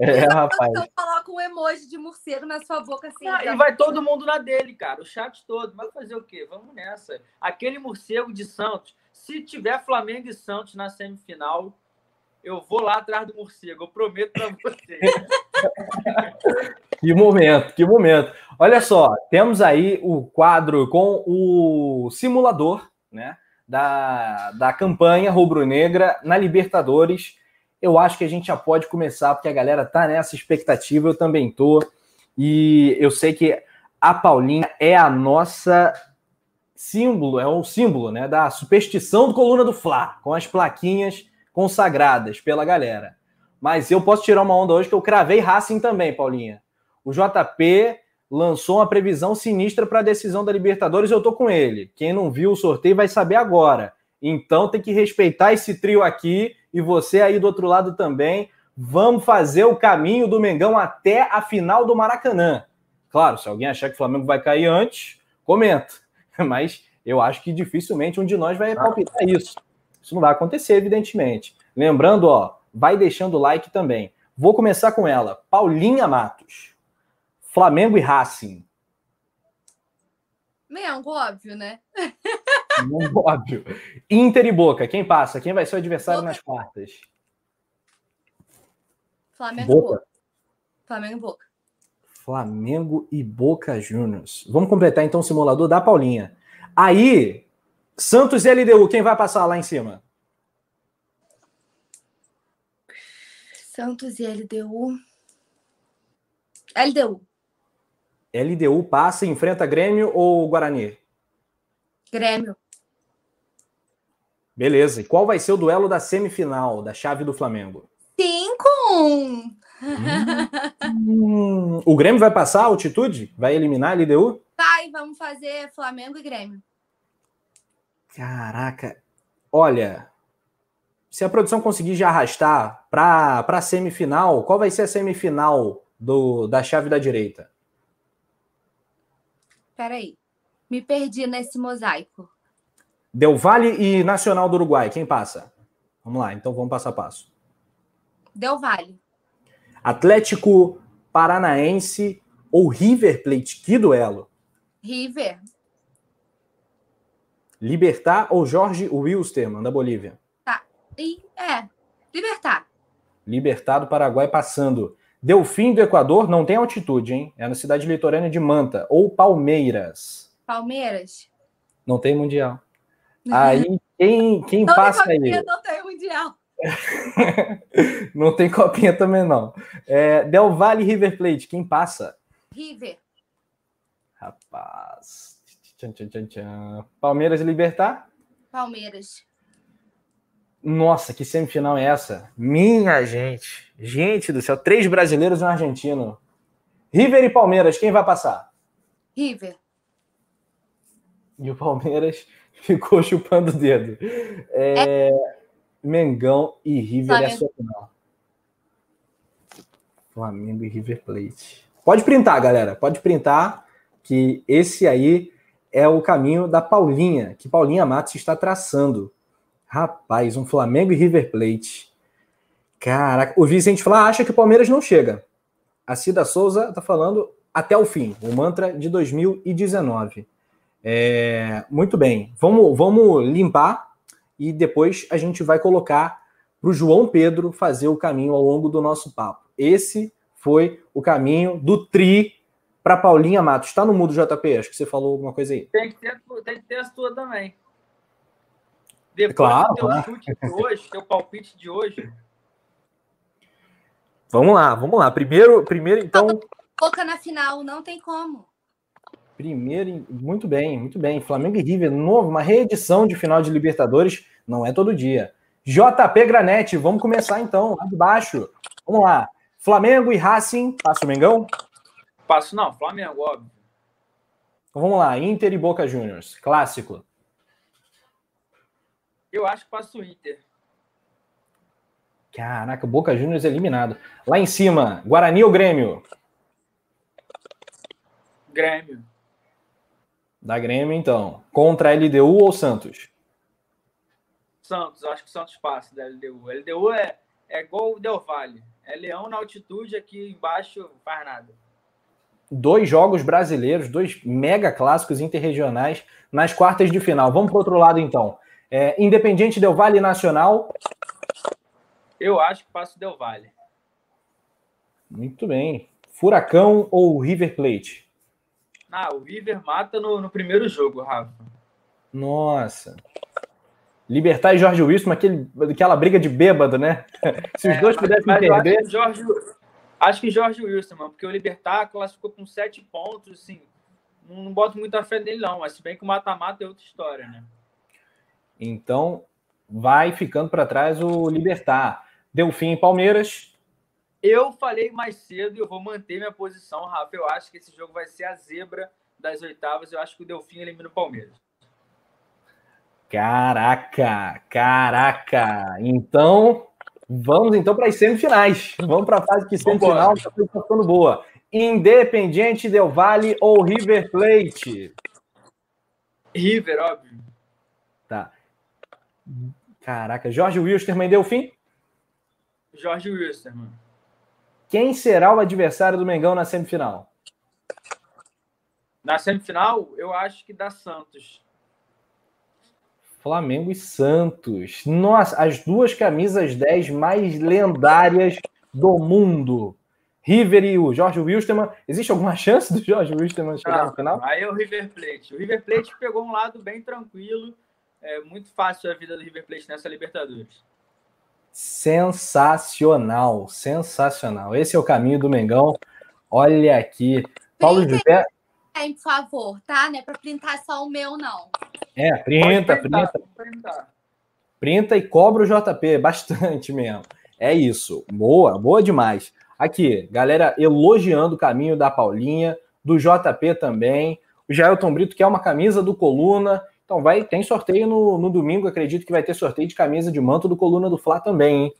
É, rapaz. Eu coloco um emoji de morcego na sua boca assim. Ah, e vai todo mundo na dele, cara. O chat todo. Mas fazer o quê? Vamos nessa. Aquele morcego de Santos se tiver Flamengo e Santos na semifinal, eu vou lá atrás do morcego, eu prometo para você. que momento, que momento. Olha só, temos aí o quadro com o simulador, né? Da, da campanha rubro-negra na Libertadores. Eu acho que a gente já pode começar, porque a galera tá nessa expectativa, eu também tô. E eu sei que a Paulinha é a nossa símbolo, é um símbolo, né, da superstição do Coluna do Fla, com as plaquinhas consagradas pela galera. Mas eu posso tirar uma onda hoje que eu cravei Racing também, Paulinha. O JP lançou uma previsão sinistra para a decisão da Libertadores, eu tô com ele. Quem não viu o sorteio vai saber agora. Então tem que respeitar esse trio aqui e você aí do outro lado também. Vamos fazer o caminho do Mengão até a final do Maracanã. Claro, se alguém achar que o Flamengo vai cair antes, comenta. Mas eu acho que dificilmente um de nós vai palpitar isso. Isso não vai acontecer, evidentemente. Lembrando, ó, vai deixando o like também. Vou começar com ela. Paulinha Matos. Flamengo e Racing. Mengo, óbvio, né? óbvio. Inter e Boca. Quem passa? Quem vai ser o adversário Boca. nas quartas? Flamengo Boca. Boca. Flamengo e Boca. Flamengo e Boca Juniors. Vamos completar então o simulador da Paulinha. Aí, Santos e LDU, quem vai passar lá em cima? Santos e LDU. LDU. LDU passa e enfrenta Grêmio ou Guarani? Grêmio. Beleza. E qual vai ser o duelo da semifinal da chave do Flamengo? 5 hum, O Grêmio vai passar a altitude? Vai eliminar a LDU? Vai, vamos fazer Flamengo e Grêmio. Caraca, olha, se a produção conseguir já arrastar para a semifinal, qual vai ser a semifinal do, da chave da direita? Peraí, me perdi nesse mosaico. Del Valle e Nacional do Uruguai, quem passa? Vamos lá, então vamos passo a passo. Del Valle. Atlético Paranaense ou River Plate, que duelo? River. Libertar ou Jorge Wilstermann, da Bolívia? Tá. E, é, Libertar. Libertar do Paraguai passando. Delfim do Equador não tem altitude, hein? É na cidade litorânea de Manta. Ou Palmeiras. Palmeiras. Não tem mundial. Aí, quem, quem não passa tem copinha, aí? Não tem mundial. não tem copinha também, não. É, Del Valle River Plate, quem passa? River. Rapaz. Tchan, tchan, tchan. Palmeiras e Libertar? Palmeiras. Nossa, que semifinal é essa? Minha gente. Gente do céu, três brasileiros e um argentino. River e Palmeiras, quem vai passar? River. E o Palmeiras ficou chupando o dedo. É... É... Mengão e River Flamengo. é a sua final. Flamengo e River Plate. Pode printar, galera. Pode printar que esse aí é o caminho da Paulinha, que Paulinha Matos está traçando. Rapaz, um Flamengo e River Plate. Caraca, o Vicente fala, ah, acha que o Palmeiras não chega. A Cida Souza está falando até o fim, o mantra de 2019. É, muito bem, vamos, vamos limpar e depois a gente vai colocar para o João Pedro fazer o caminho ao longo do nosso papo. Esse foi o caminho do Tri para Paulinha Matos, está no mudo JP? Acho que você falou alguma coisa aí. Tem que ter, tem que ter as tuas também. Depois claro, do teu claro. chute de hoje, teu palpite de hoje. Vamos lá, vamos lá. Primeiro, primeiro então. Boca na final, não tem como. Primeiro, muito bem, muito bem. Flamengo e River, novo, uma reedição de final de Libertadores, não é todo dia. JP Granete, vamos começar então, lá de baixo. Vamos lá. Flamengo e Racing, passa o Mengão? Passo não, Flamengo, óbvio. Vamos lá, Inter e Boca Juniors, clássico. Eu acho que passo o Inter. Caraca, Boca Juniors eliminado. Lá em cima, Guarani ou Grêmio? Grêmio. Da Grêmio, então. Contra LDU ou Santos? Santos, acho que o Santos passa da LDU. LDU é, é o Del Valle. É leão na altitude, aqui embaixo faz nada dois jogos brasileiros, dois mega clássicos interregionais nas quartas de final. Vamos para o outro lado, então. É, Independiente Del Vale Nacional. Eu acho que passa o Del Valle. Muito bem. Furacão ou River Plate? Ah, o River mata no, no primeiro jogo, Rafa. Nossa. Libertar e Jorge Wilson, aquele, aquela briga de bêbado, né? Se os é, dois pudessem perder. Jorge, acho que Jorge Wilson, mano, porque o Libertar classificou com sete pontos, assim. Não, não boto muita fé nele, não. Mas se bem que o mata-mata é outra história, né? Então, vai ficando para trás o Libertar. Delfim e Palmeiras. Eu falei mais cedo e eu vou manter minha posição, Rafa. Eu acho que esse jogo vai ser a zebra das oitavas. Eu acho que o Delfim elimina o Palmeiras. Caraca, caraca. Então, vamos então para as semifinais. Vamos para a fase que semifinal está ficando boa. Independiente Del Vale ou River Plate? River, óbvio. Tá. Caraca, Jorge Wilstermann e Delfim? Jorge Wilstermann. Quem será o adversário do Mengão na semifinal? Na semifinal, eu acho que dá Santos. Flamengo e Santos. Nossa, as duas camisas 10 mais lendárias do mundo. River e o Jorge Wilstermann. Existe alguma chance do Jorge Wilstermann chegar no final? Aí é o River Plate. O River Plate pegou um lado bem tranquilo. É muito fácil a vida do River Plate nessa Libertadores. Sensacional, sensacional. Esse é o caminho do Mengão. Olha aqui. Paulo José. Por favor, tá? Não é para printar só o meu, não. É, printa, printa. Printa e cobra o JP, bastante mesmo. É isso. Boa, boa demais. Aqui, galera elogiando o caminho da Paulinha, do JP também. O Jailton Brito quer uma camisa do Coluna. Então vai, tem sorteio no, no domingo, acredito que vai ter sorteio de camisa de manto do Coluna do Fla também, hein?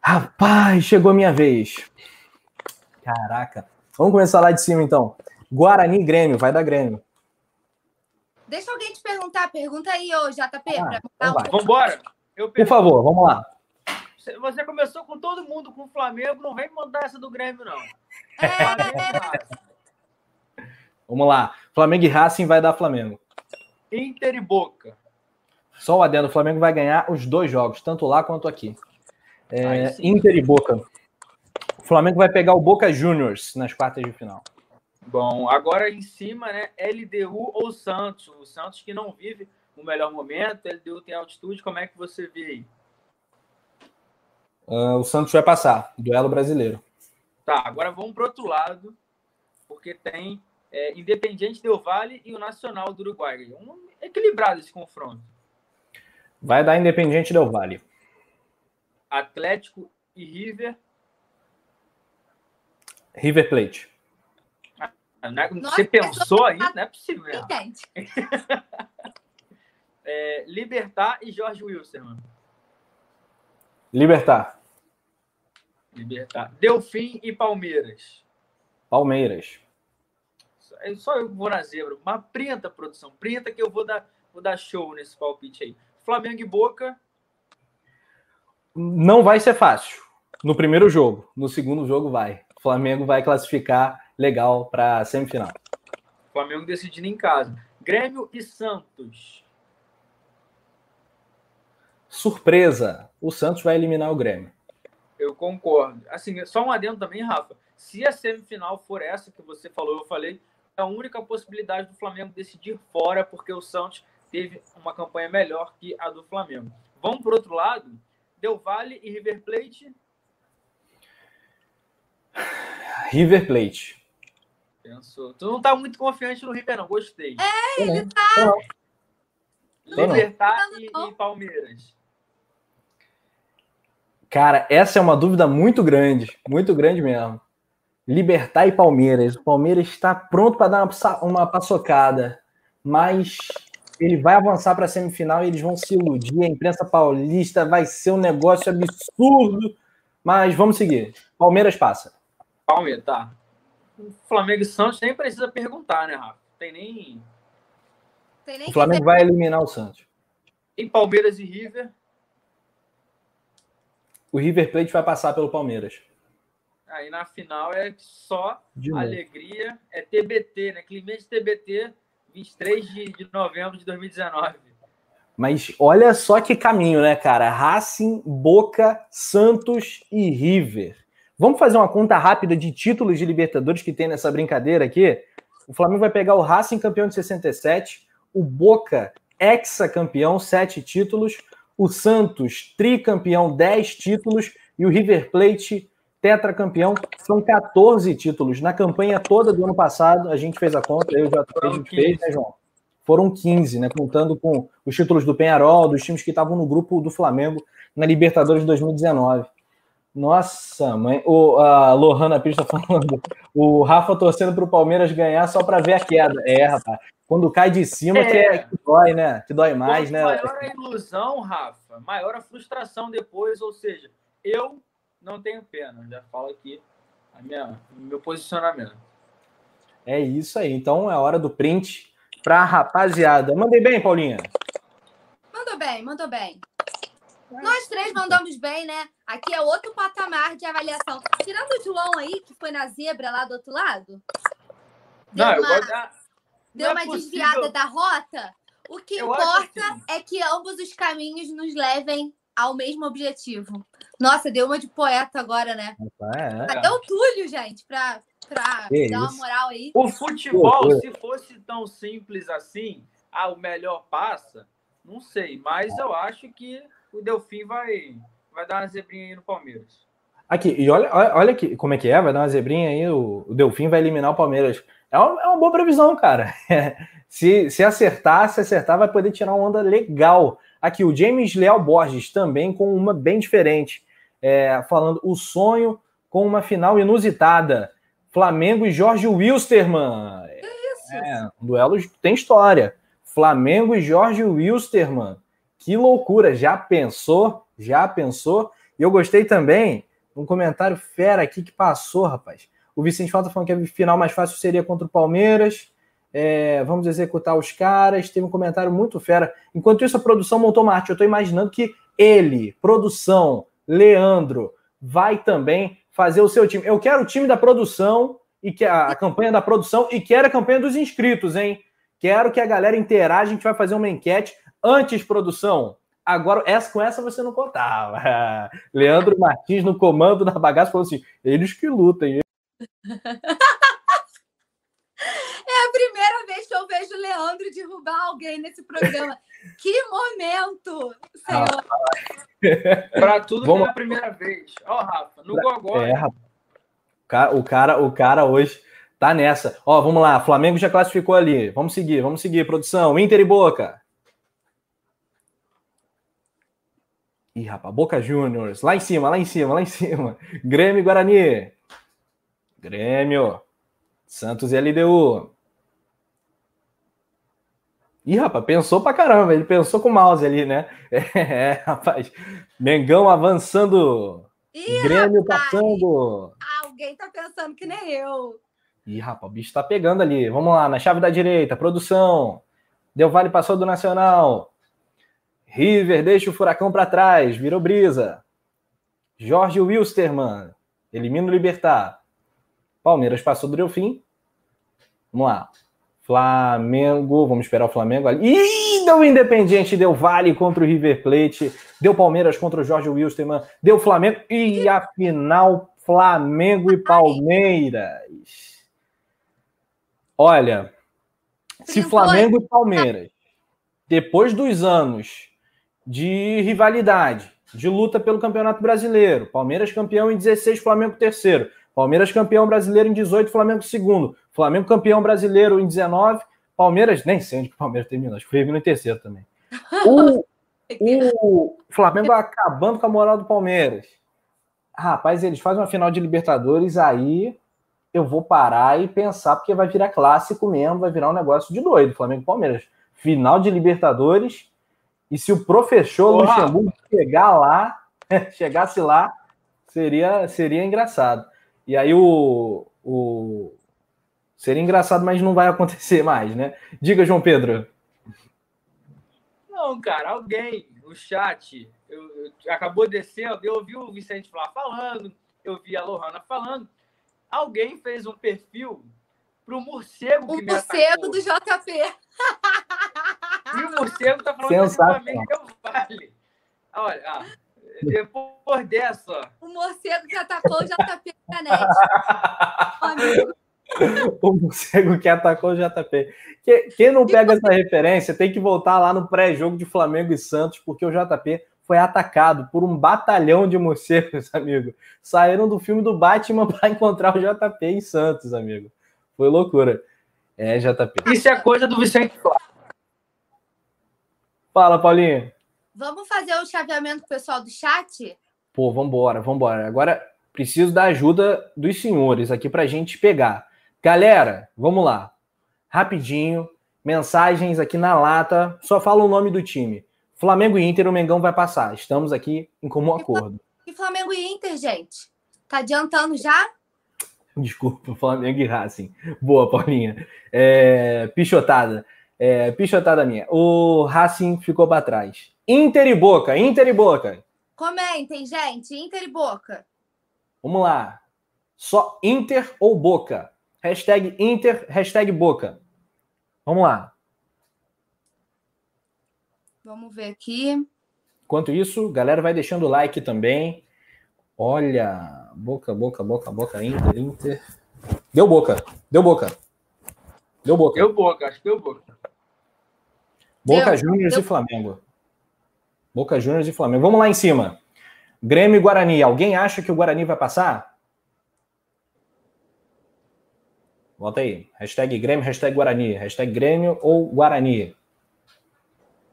Rapaz, chegou a minha vez. Caraca. Vamos começar lá de cima então. Guarani Grêmio, vai dar Grêmio. Deixa alguém te perguntar, pergunta aí, ô JP. Ah, então. Vamos embora. Por favor, vamos lá. Você começou com todo mundo com o Flamengo, não vem mandar essa do Grêmio, não. É. vamos lá. Flamengo e Racing vai dar Flamengo. Inter e Boca. Só o adendo, o Flamengo vai ganhar os dois jogos, tanto lá quanto aqui. É, Inter e Boca. O Flamengo vai pegar o Boca Juniors nas quartas de final. Bom, agora em cima, né? LDU ou Santos? O Santos que não vive o melhor momento, LDU tem altitude, como é que você vê aí? Uh, o Santos vai passar, duelo brasileiro. Tá, agora vamos para outro lado, porque tem é, Independiente Del Vale e o Nacional do Uruguai. Um, equilibrado esse confronto. Vai dar Independiente Del Vale. Atlético e River. River Plate. É, você pensou aí? Não é possível. é, Libertar e Jorge Wilson, mano. Libertar. Libertar. Delfim e Palmeiras. Palmeiras. É só eu vou na zebra. Mas printa, produção. Printa que eu vou dar, vou dar show nesse palpite aí. Flamengo e Boca. Não vai ser fácil. No primeiro jogo. No segundo jogo vai. O Flamengo vai classificar legal para semifinal. Flamengo decidindo em casa. Grêmio e Santos. Surpresa. O Santos vai eliminar o Grêmio. Eu concordo. Assim, só um adendo também, Rafa. Se a semifinal for essa que você falou, eu falei, é a única possibilidade do Flamengo decidir fora, porque o Santos teve uma campanha melhor que a do Flamengo. Vamos para o outro lado? Del Valle e River Plate. River Plate. Pensou. Tu não está muito confiante no River, não. Gostei. É, ele tá. Libertar e, e Palmeiras. Cara, essa é uma dúvida muito grande. Muito grande mesmo. Libertar e Palmeiras. O Palmeiras está pronto para dar uma, uma paçocada, mas ele vai avançar para a semifinal e eles vão se iludir. A imprensa paulista vai ser um negócio absurdo, mas vamos seguir. Palmeiras passa. Palmeiras, tá. Flamengo e Santos nem precisa perguntar, né, Rafa? Tem nem. Tem nem o Flamengo vai eliminar o Santos. Em Palmeiras e River. O River Plate vai passar pelo Palmeiras. Aí na final é só alegria. É TBT, né? Clemente TBT, 23 de, de novembro de 2019. Mas olha só que caminho, né, cara? Racing, Boca, Santos e River. Vamos fazer uma conta rápida de títulos de Libertadores que tem nessa brincadeira aqui? O Flamengo vai pegar o Racing campeão de 67, o Boca ex-campeão, sete títulos, o Santos tricampeão, dez títulos e o River Plate tetracampeão, são 14 títulos. Na campanha toda do ano passado, a gente fez a conta, eu já a gente fez, né, João? Foram 15, né? Contando com os títulos do Penharol, dos times que estavam no grupo do Flamengo na Libertadores de 2019. Nossa, mãe. O, a Lohana Pires está falando. O Rafa torcendo para o Palmeiras ganhar só para ver a queda. É, rapaz. Quando cai de cima, é. que, é, que dói, né? Que dói mais, Quanto né? Maior a ilusão, Rafa, maior a frustração depois. Ou seja, eu não tenho pena. Já falo aqui a minha, o meu posicionamento. É isso aí. Então é hora do print para a rapaziada. Mandei bem, Paulinha? Mandou bem, mandou bem. Nós três mandamos bem, né? Aqui é outro patamar de avaliação. Tirando o João aí, que foi na zebra lá do outro lado. Deu não, uma, deu uma é desviada da rota. O que eu importa é que ambos os caminhos nos levem ao mesmo objetivo. Nossa, deu uma de poeta agora, né? É. Cadê o Túlio, gente, pra, pra dar uma moral aí? O futebol, se fosse tão simples assim, ah, o melhor passa, não sei, mas eu acho que o Delfim vai, vai dar uma zebrinha aí no Palmeiras. Aqui, e olha, olha aqui, como é que é, vai dar uma zebrinha aí, o, o Delfim vai eliminar o Palmeiras. É uma, é uma boa previsão, cara. se, se acertar, se acertar, vai poder tirar uma onda legal. Aqui, o James Leal Borges também com uma bem diferente. É, falando o sonho com uma final inusitada. Flamengo e Jorge Wilstermann. Que isso? É, um duelo tem história. Flamengo e Jorge Wilstermann. Que loucura! Já pensou? Já pensou? E eu gostei também um comentário fera aqui que passou, rapaz. O Vicente Falta falando que a final mais fácil seria contra o Palmeiras. É, vamos executar os caras. Teve um comentário muito fera. Enquanto isso, a produção montou uma arte. Eu estou imaginando que ele, produção, Leandro, vai também fazer o seu time. Eu quero o time da produção e que a, campanha da produção e quero a campanha dos inscritos, hein? Quero que a galera interaja. A gente vai fazer uma enquete. Antes, produção, agora essa com essa você não contava. Leandro Martins no comando da bagaça falou assim: eles que lutem. É a primeira vez que eu vejo o Leandro derrubar alguém nesse programa. que momento, senhor! Para tudo Vamos... é a primeira vez. Ó, oh, Rafa, no Gogó. É, o cara, o cara hoje tá nessa. Ó, vamos lá, Flamengo já classificou ali. Vamos seguir, vamos seguir, produção. Inter e Boca. Ih, rapaz, Boca Juniors. Lá em cima, lá em cima, lá em cima. Grêmio e Guarani. Grêmio. Santos e LDU. Ih, rapaz, pensou pra caramba. Ele pensou com o mouse ali, né? É, rapaz. Mengão avançando. Ih, Grêmio rapaz. passando. Alguém tá pensando que nem eu. Ih, rapaz, o bicho tá pegando ali. Vamos lá, na chave da direita, produção. Deu Vale passou do Nacional. River deixa o furacão para trás, virou brisa. Jorge Wilstermann elimina o Libertar. Palmeiras passou do Delfim. Vamos lá. Flamengo, vamos esperar o Flamengo ali. Ih, deu Independiente, deu Vale contra o River Plate, deu Palmeiras contra o Jorge Wilstermann, deu Flamengo e a final Flamengo e Palmeiras. Olha, se Flamengo e Palmeiras, depois dos anos de rivalidade, de luta pelo Campeonato Brasileiro. Palmeiras campeão em 16, Flamengo terceiro. Palmeiras campeão brasileiro em 18, Flamengo segundo. Flamengo campeão brasileiro em 19. Palmeiras, nem sei onde o Palmeiras terminou, acho que foi em terceiro também. O, o Flamengo acabando com a moral do Palmeiras. Rapaz, eles fazem uma final de Libertadores, aí eu vou parar e pensar, porque vai virar clássico mesmo, vai virar um negócio de doido, Flamengo e Palmeiras. Final de Libertadores, e se o professor Porra. Luxemburgo chegar lá, chegasse lá, seria, seria engraçado. E aí o, o. Seria engraçado, mas não vai acontecer mais, né? Diga, João Pedro. Não, cara, alguém no chat eu, eu, acabou descendo, eu ouvi o Vicente Flá falando, eu vi a Lohana falando. Alguém fez um perfil para o morcego o morcego do JP. E o morcego tá falando que o Flamengo é o Vale. Olha, ah, depois dessa. O morcego que atacou o JP Canete. o morcego que atacou o JP. Quem não pega essa referência tem que voltar lá no pré-jogo de Flamengo e Santos, porque o JP foi atacado por um batalhão de morcegos, amigo. Saíram do filme do Batman para encontrar o JP em Santos, amigo. Foi loucura. É, JP. Isso é coisa do Vicente Fala, Paulinho. Vamos fazer o chaveamento com o pessoal do chat? Pô, vambora, vambora. Agora preciso da ajuda dos senhores aqui para a gente pegar. Galera, vamos lá. Rapidinho, mensagens aqui na lata. Só fala o nome do time. Flamengo e Inter, o Mengão vai passar. Estamos aqui em comum acordo. E Flamengo e Inter, gente? Tá adiantando já? Desculpa, Flamengo e Racing. Boa, Paulinha. É, pichotada. É, pichotada minha. O Racing ficou para trás. Inter e Boca, Inter e Boca. Comentem, gente. Inter e Boca. Vamos lá. Só Inter ou Boca? Hashtag Inter, hashtag Boca. Vamos lá. Vamos ver aqui. Enquanto isso, galera vai deixando o like também. Olha, boca, boca, boca, boca, Inter, Inter. Deu boca, deu boca. Deu boca. Deu boca, acho que deu boca. Boca Juniors e Flamengo. Boca Juniors e Flamengo. Vamos lá em cima. Grêmio e Guarani. Alguém acha que o Guarani vai passar? Volta aí. Hashtag Grêmio, hashtag Guarani. Hashtag Grêmio ou Guarani.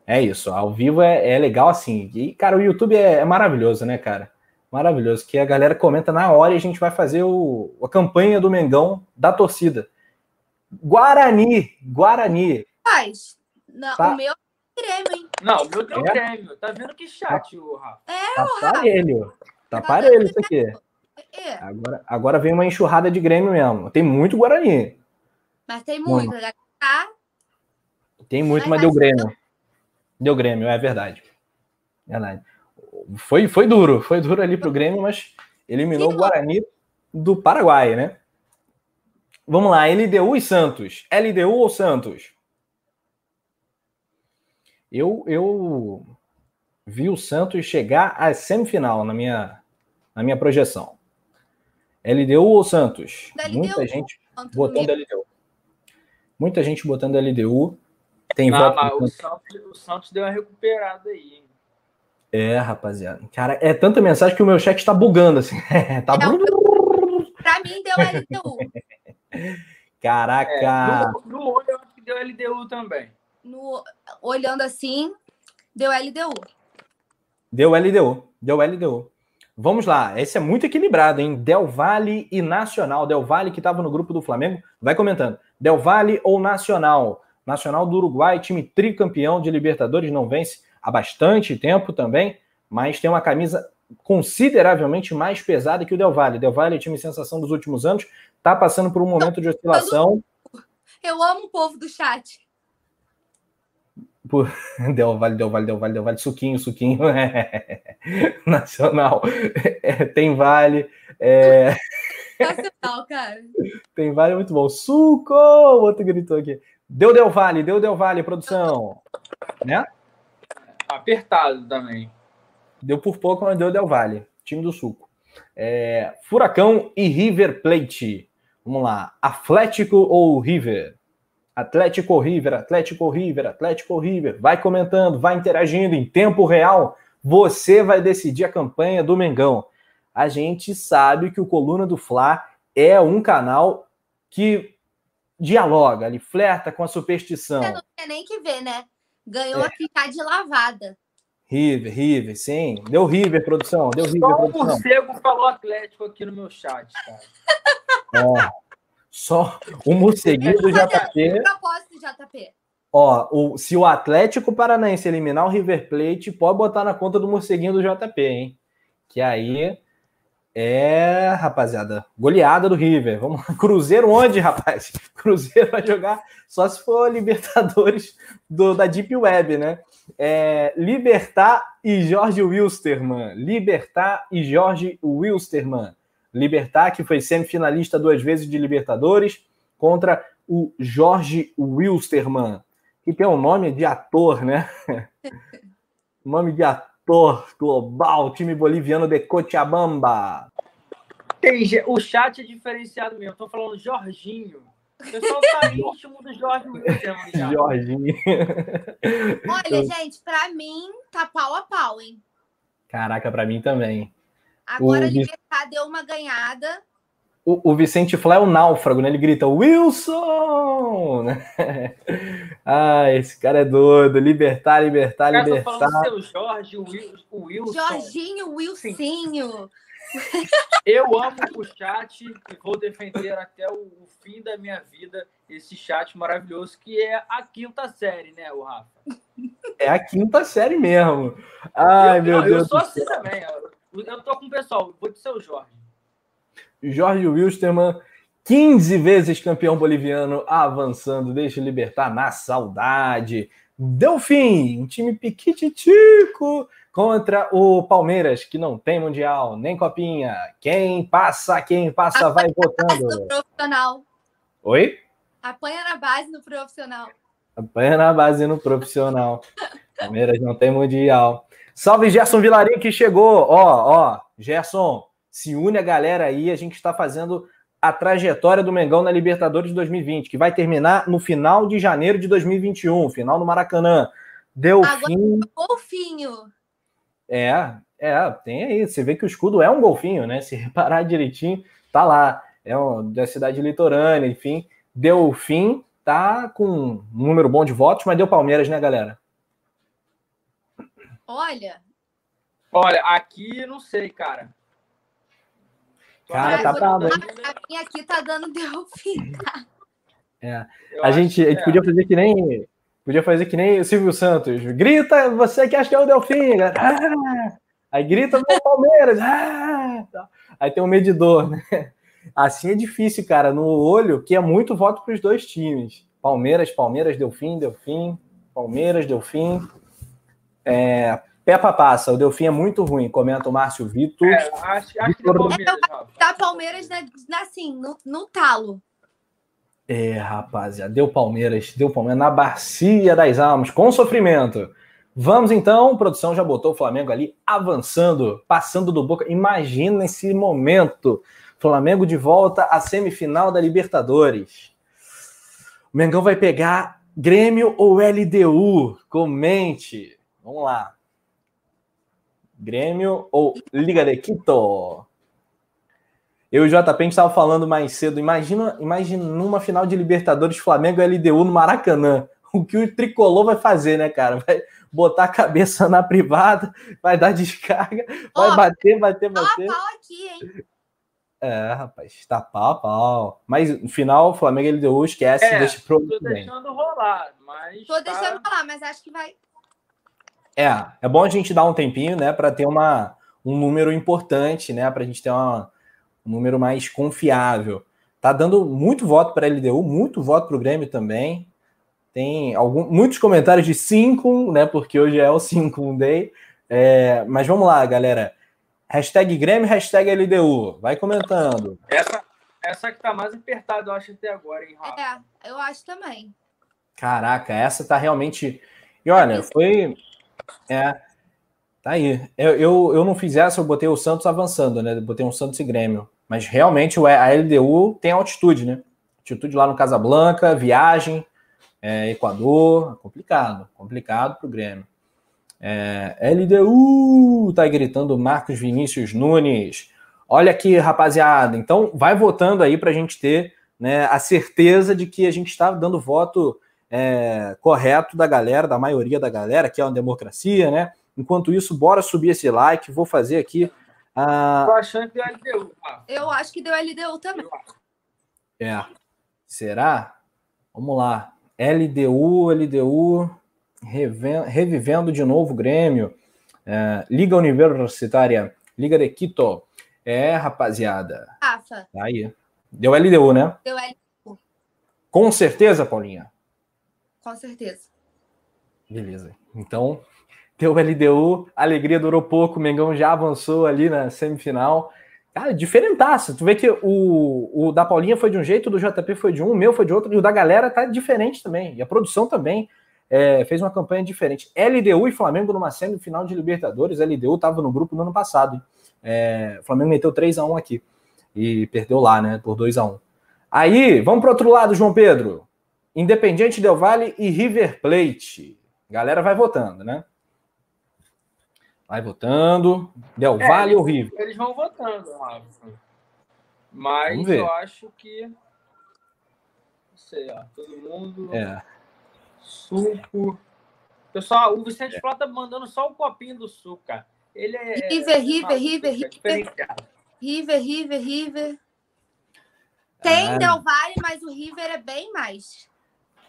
É isso, ao vivo é, é legal assim. E, cara, o YouTube é, é, maravilhoso, né, cara? Maravilhoso, que a galera comenta na hora e a gente vai fazer o, a campanha do Mengão da torcida. Guarani, Guarani. Faz. Não, tá. O meu é Grêmio, hein? Não, o meu é? Grêmio. Tá vendo que chat, o Rafa? É, tá o Rafa. Parelho. Tá, tá parelho isso aqui. É. Agora, agora vem uma enxurrada de Grêmio mesmo. Tem muito Guarani. Mas tem muito. Hum. Tá? Tem muito, mas deu Grêmio. Deu Grêmio, é verdade. Verdade. Foi, foi duro, foi duro ali pro Grêmio, mas eliminou o Guarani do Paraguai, né? Vamos lá, LDU e Santos. LDU ou Santos? Eu, eu vi o Santos chegar à semifinal na minha, na minha projeção. LDU ou Santos? LDU. Muita gente botando LDU. Muita gente botando LDU. Tem ah, voto o, Santos, o Santos deu uma recuperada aí. É, rapaziada. Cara, é tanta mensagem que o meu chat está bugando, assim. tá é, bugando. Pra mim deu LDU. Caraca. É, no, no olho eu acho que deu LDU também. No, olhando assim, deu LDU. Deu LDU. Deu LDU. Vamos lá, esse é muito equilibrado, hein? Del Valle e Nacional. Del Valle, que estava no grupo do Flamengo, vai comentando. Del Valle ou Nacional? Nacional do Uruguai, time tricampeão de Libertadores, não vence há bastante tempo também, mas tem uma camisa consideravelmente mais pesada que o Del Valle. Del Valle é time sensação dos últimos anos, está passando por um momento de oscilação. Eu amo o povo do chat. Por... Del Valle, Del Valle, Del Valle, Del Valle, suquinho, suquinho. Nacional. É, tem Vale. É... Nacional, cara. Tem Vale muito bom. Suco! O outro gritou aqui. Deu Del Valle, deu Del Valle, produção. Né? Apertado também. Deu por pouco, mas deu Del Valle. Time do Suco. É, Furacão e River Plate. Vamos lá. Atlético ou River? Atlético River, Atlético River, Atlético River. Vai comentando, vai interagindo em tempo real. Você vai decidir a campanha do Mengão. A gente sabe que o Coluna do Fla é um canal que dialoga, ele flerta com a superstição. Você não tem nem que ver, né? Ganhou é. aqui tá de lavada. River, River, sim. Deu River, produção. Deu River, Só o morcego falou Atlético aqui no meu chat, cara. Ó, só o morceguinho do JP. Propósito, JP. Ó, o, se o Atlético Paranaense eliminar o River Plate, pode botar na conta do morceguinho do JP, hein? Que aí é, rapaziada, goleada do River. Vamos Cruzeiro onde, rapaz? Cruzeiro vai jogar só se for Libertadores do, da Deep Web, né? É, Libertar e Jorge Wilstermann. Libertar e Jorge Wilstermann. Libertar, que foi semifinalista duas vezes de Libertadores, contra o Jorge Wilstermann. que tem um nome de ator, né? nome de ator global, time boliviano de Cochabamba. Tem, o chat é diferenciado mesmo. Estou falando Jorginho. O pessoal tá íntimo do Jorge Wilson. Jorginho. Olha, gente, para mim tá pau a pau, hein? Caraca, para mim também. Agora o Libertar deu uma ganhada. O, o Vicente Flá é o náufrago, né? Ele grita, Wilson! ah, esse cara é doido. Libertar, libertar, cara, libertar. Tô falando seu Jorge, o Wilson. Jorginho, Wilsinho. Eu amo o chat e vou defender até o, fim da minha vida esse chat maravilhoso que é a quinta série, né, o Rafa? É a quinta série mesmo. Ai, eu, meu não, Deus. Eu sou assim também. Eu, eu tô com o pessoal. Vou dizer o Jorge. Jorge Wilstermann, 15 vezes campeão boliviano, avançando, deixa libertar na saudade. Delfim, um time piquititico contra o Palmeiras, que não tem Mundial, nem Copinha. Quem passa, quem passa, Apanha vai votando. No profissional. Oi? Apanha na base no profissional. Apanha na base no profissional. Palmeiras não tem Mundial. Salve Gerson Vilarim que chegou. Ó, ó, Gerson, se une a galera aí, a gente está fazendo a trajetória do Mengão na Libertadores 2020, que vai terminar no final de janeiro de 2021, final no Maracanã. Deu fim. Golfinho. É, é, tem aí. Você vê que o escudo é um golfinho, né? Se reparar direitinho, tá lá. É um, da cidade litorânea, enfim. Deu fim, tá com um número bom de votos, mas deu Palmeiras, né, galera? Olha. Olha, aqui não sei, cara. Cara, tá pra. A minha aqui tá dando Delfim. É. A gente, a gente podia fazer que nem Podia fazer que nem o Silvio Santos. Grita, você que acha que é o Delfim. Ah! Aí grita no Palmeiras. Ah! Aí tem um medidor, né? Assim é difícil, cara, no olho, que é muito voto para os dois times. Palmeiras, Palmeiras, Delfim, Delfim, Palmeiras, Delfim. É, Peppa passa, o Delfim é muito ruim, comenta o Márcio Vitor. É, acho, acho que é Palmeiras, tá Palmeiras assim, no, no talo. É, rapaziada, deu Palmeiras, deu Palmeiras na bacia das almas, com sofrimento. Vamos então, produção já botou o Flamengo ali avançando, passando do Boca. Imagina esse momento. Flamengo de volta à semifinal da Libertadores. O Mengão vai pegar Grêmio ou LDU? Comente. Vamos lá. Grêmio ou Liga de Quito? Eu e o JP, a gente estava falando mais cedo. Imagina, imagina numa final de Libertadores Flamengo e LDU no Maracanã. O que o tricolor vai fazer, né, cara? Vai botar a cabeça na privada, vai dar descarga, vai oh, bater, bater, bater. Pau aqui, hein? É, rapaz, tá pau a pau. Mas no final, o Flamengo e LDU esquece, é, deixa pro. Tô deixando rolar, mas. Tô tá... deixando rolar, mas acho que vai. É, é bom a gente dar um tempinho, né, para ter uma, um número importante, né, para a gente ter uma, um número mais confiável. Tá dando muito voto para a LDU, muito voto para o Grêmio também. Tem algum, muitos comentários de 5, né? Porque hoje é o 5 Day. É, mas vamos lá, galera. Hashtag Grêmio, hashtag LDU. Vai comentando. Essa, essa que tá mais apertada, eu acho, até agora, hein, Rafa? É, eu acho também. Caraca, essa tá realmente. E olha, foi. É, Tá aí. Eu, eu, eu não fiz essa, eu botei o Santos avançando, né? Botei um Santos e Grêmio. Mas realmente a LDU tem altitude, né? Altitude lá no Casablanca, viagem, é, Equador, complicado, complicado para o Grêmio. É, LDU, tá gritando Marcos Vinícius Nunes. Olha aqui, rapaziada. Então, vai votando aí para a gente ter né, a certeza de que a gente está dando voto é, correto da galera, da maioria da galera, que é uma democracia, né? Enquanto isso, bora subir esse like. Vou fazer aqui. Uh... Tô achando que deu LDU. Eu acho que deu LDU também. É. Será? Vamos lá. LDU, LDU, revivendo de novo o Grêmio. É, Liga Universitária, Liga de Quito. É, rapaziada. Rafa. Tá aí. Deu LDU, né? Deu LDU. Com certeza, Paulinha? Com certeza. Beleza. Então, Deu LDU, alegria durou pouco, o Mengão já avançou ali na semifinal. Cara, diferentaço. Tu vê que o, o da Paulinha foi de um jeito, o do JP foi de um, o meu foi de outro, e o da galera tá diferente também. E a produção também. é, fez uma campanha diferente. LDU e Flamengo numa semifinal de Libertadores. LDU estava no grupo no ano passado. É, o Flamengo meteu 3 a 1 aqui e perdeu lá, né, por 2 a 1 Aí, vamos para outro lado, João Pedro. Independiente Del Valle e River Plate. Galera vai votando, né? Vai votando. Del é, Valle ou River? Eles vão votando, Rafa. Mas eu acho que. Não sei, ó. Todo mundo. É. Suco. Pessoal, o Vicente é. Flá tá mandando só o copinho do suco, cara. Ele é. River, River, River, River. River, River, River. Tem ah. Del Valle, mas o River é bem mais.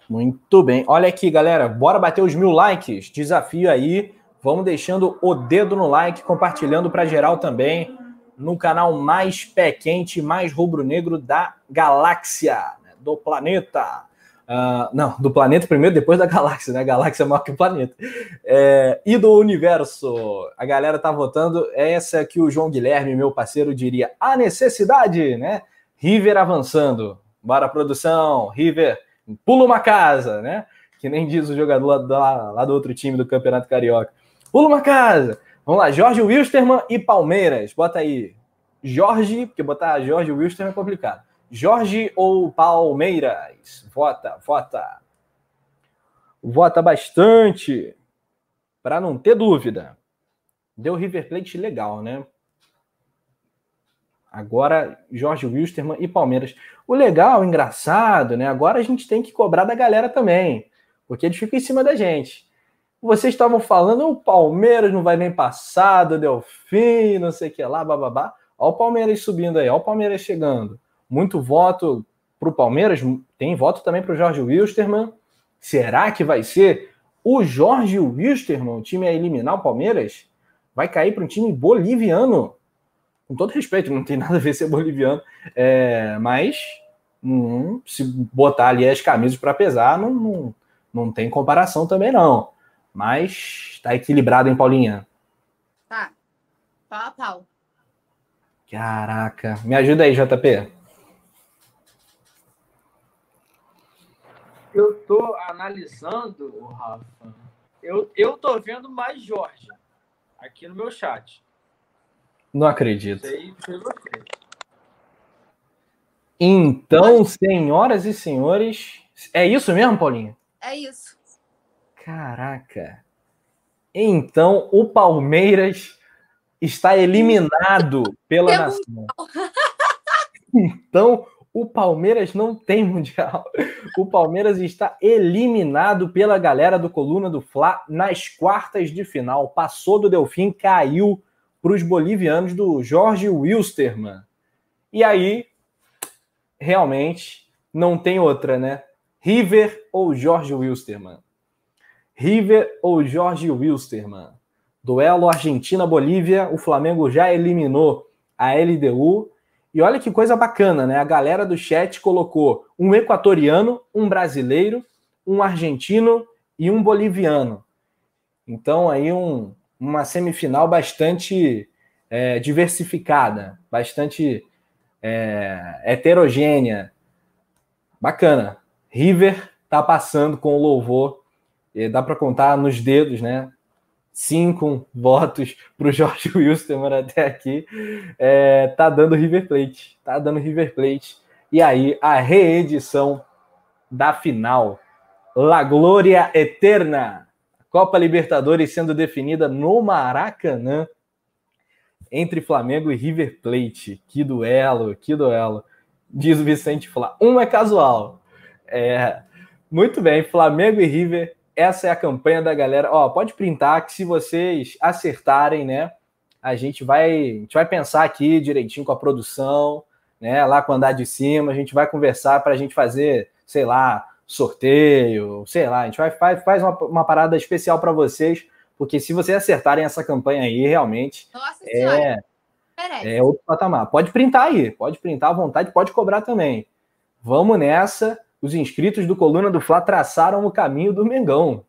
Muito bem. Olha aqui, galera. Bora bater os mil likes. Desafio aí. Vamos deixando o dedo no like, compartilhando para geral também. No canal mais pé quente, mais rubro-negro da galáxia, né? do planeta. Uh, não, do planeta primeiro, depois da galáxia, né? A galáxia é maior que o planeta. É, e do universo. A galera tá votando. Essa que o João Guilherme, meu parceiro, diria a necessidade, né? River avançando. Bora, produção. River, pula uma casa, né? Que nem diz o jogador lá, lá do outro time do Campeonato Carioca. Pula uma casa. Vamos lá, Jorge Wilstermann e Palmeiras. Bota aí. Jorge, porque botar Jorge Wilstermann é complicado. Jorge ou Palmeiras? Vota, vota. Vota bastante. Para não ter dúvida. Deu River Plate legal, né? Agora, Jorge Wilstermann e Palmeiras. O legal, o engraçado, né? Agora a gente tem que cobrar da galera também, porque eles ficam em cima da gente. Vocês estavam falando, o Palmeiras não vai nem passar, do Delfim, não sei o que lá, bababá. Olha o Palmeiras subindo aí, olha o Palmeiras chegando. Muito voto para o Palmeiras, tem voto também para o Jorge Wilstermann. Será que vai ser o Jorge Wilstermann, o time a eliminar o Palmeiras? Vai cair para um time boliviano com todo respeito, não tem nada a ver ser boliviano, é, mas hum, se botar ali as camisas para pesar, não, não, não tem comparação também, não. Mas tá equilibrado, hein, Paulinha? Tá. Pau a pau. Caraca. Me ajuda aí, JP. Eu tô analisando, Rafa. Eu, eu tô vendo mais Jorge aqui no meu chat. Não acredito. Então, senhoras e senhores, é isso mesmo, Paulinho? É isso. Caraca. Então, o Palmeiras está eliminado pela nação. Então, o Palmeiras não tem mundial. O Palmeiras está eliminado pela galera do Coluna do Fla nas quartas de final. Passou do Delfim, caiu para os bolivianos do Jorge Wilstermann. E aí, realmente, não tem outra, né? River ou Jorge Wilstermann? River ou Jorge Wilstermann? Duelo Argentina-Bolívia, o Flamengo já eliminou a LDU. E olha que coisa bacana, né? A galera do chat colocou um equatoriano, um brasileiro, um argentino e um boliviano. Então, aí um, uma semifinal bastante é, diversificada, bastante é, heterogênea. Bacana. River tá passando com o louvor. dá para contar nos dedos, né? Cinco votos para o Jorge Wilson até aqui. É, tá dando River Plate. Tá dando River Plate. E aí, a reedição da final. La Glória Eterna Copa Libertadores sendo definida no Maracanã entre Flamengo e River Plate. Que duelo, que duelo. Diz o Vicente Flá. Um é casual. É, muito bem, Flamengo e River. Essa é a campanha da galera. Ó, pode printar que se vocês acertarem, né? A gente vai, a gente vai pensar aqui direitinho com a produção, né? Lá com andar de cima, a gente vai conversar para a gente fazer, sei lá, sorteio, sei lá, a gente vai faz, faz uma, uma parada especial para vocês, porque se vocês acertarem essa campanha aí, realmente Nossa é, é outro patamar. Pode printar aí, pode printar à vontade, pode cobrar também. Vamos nessa. Os inscritos do Coluna do Fla traçaram o caminho do Mengão.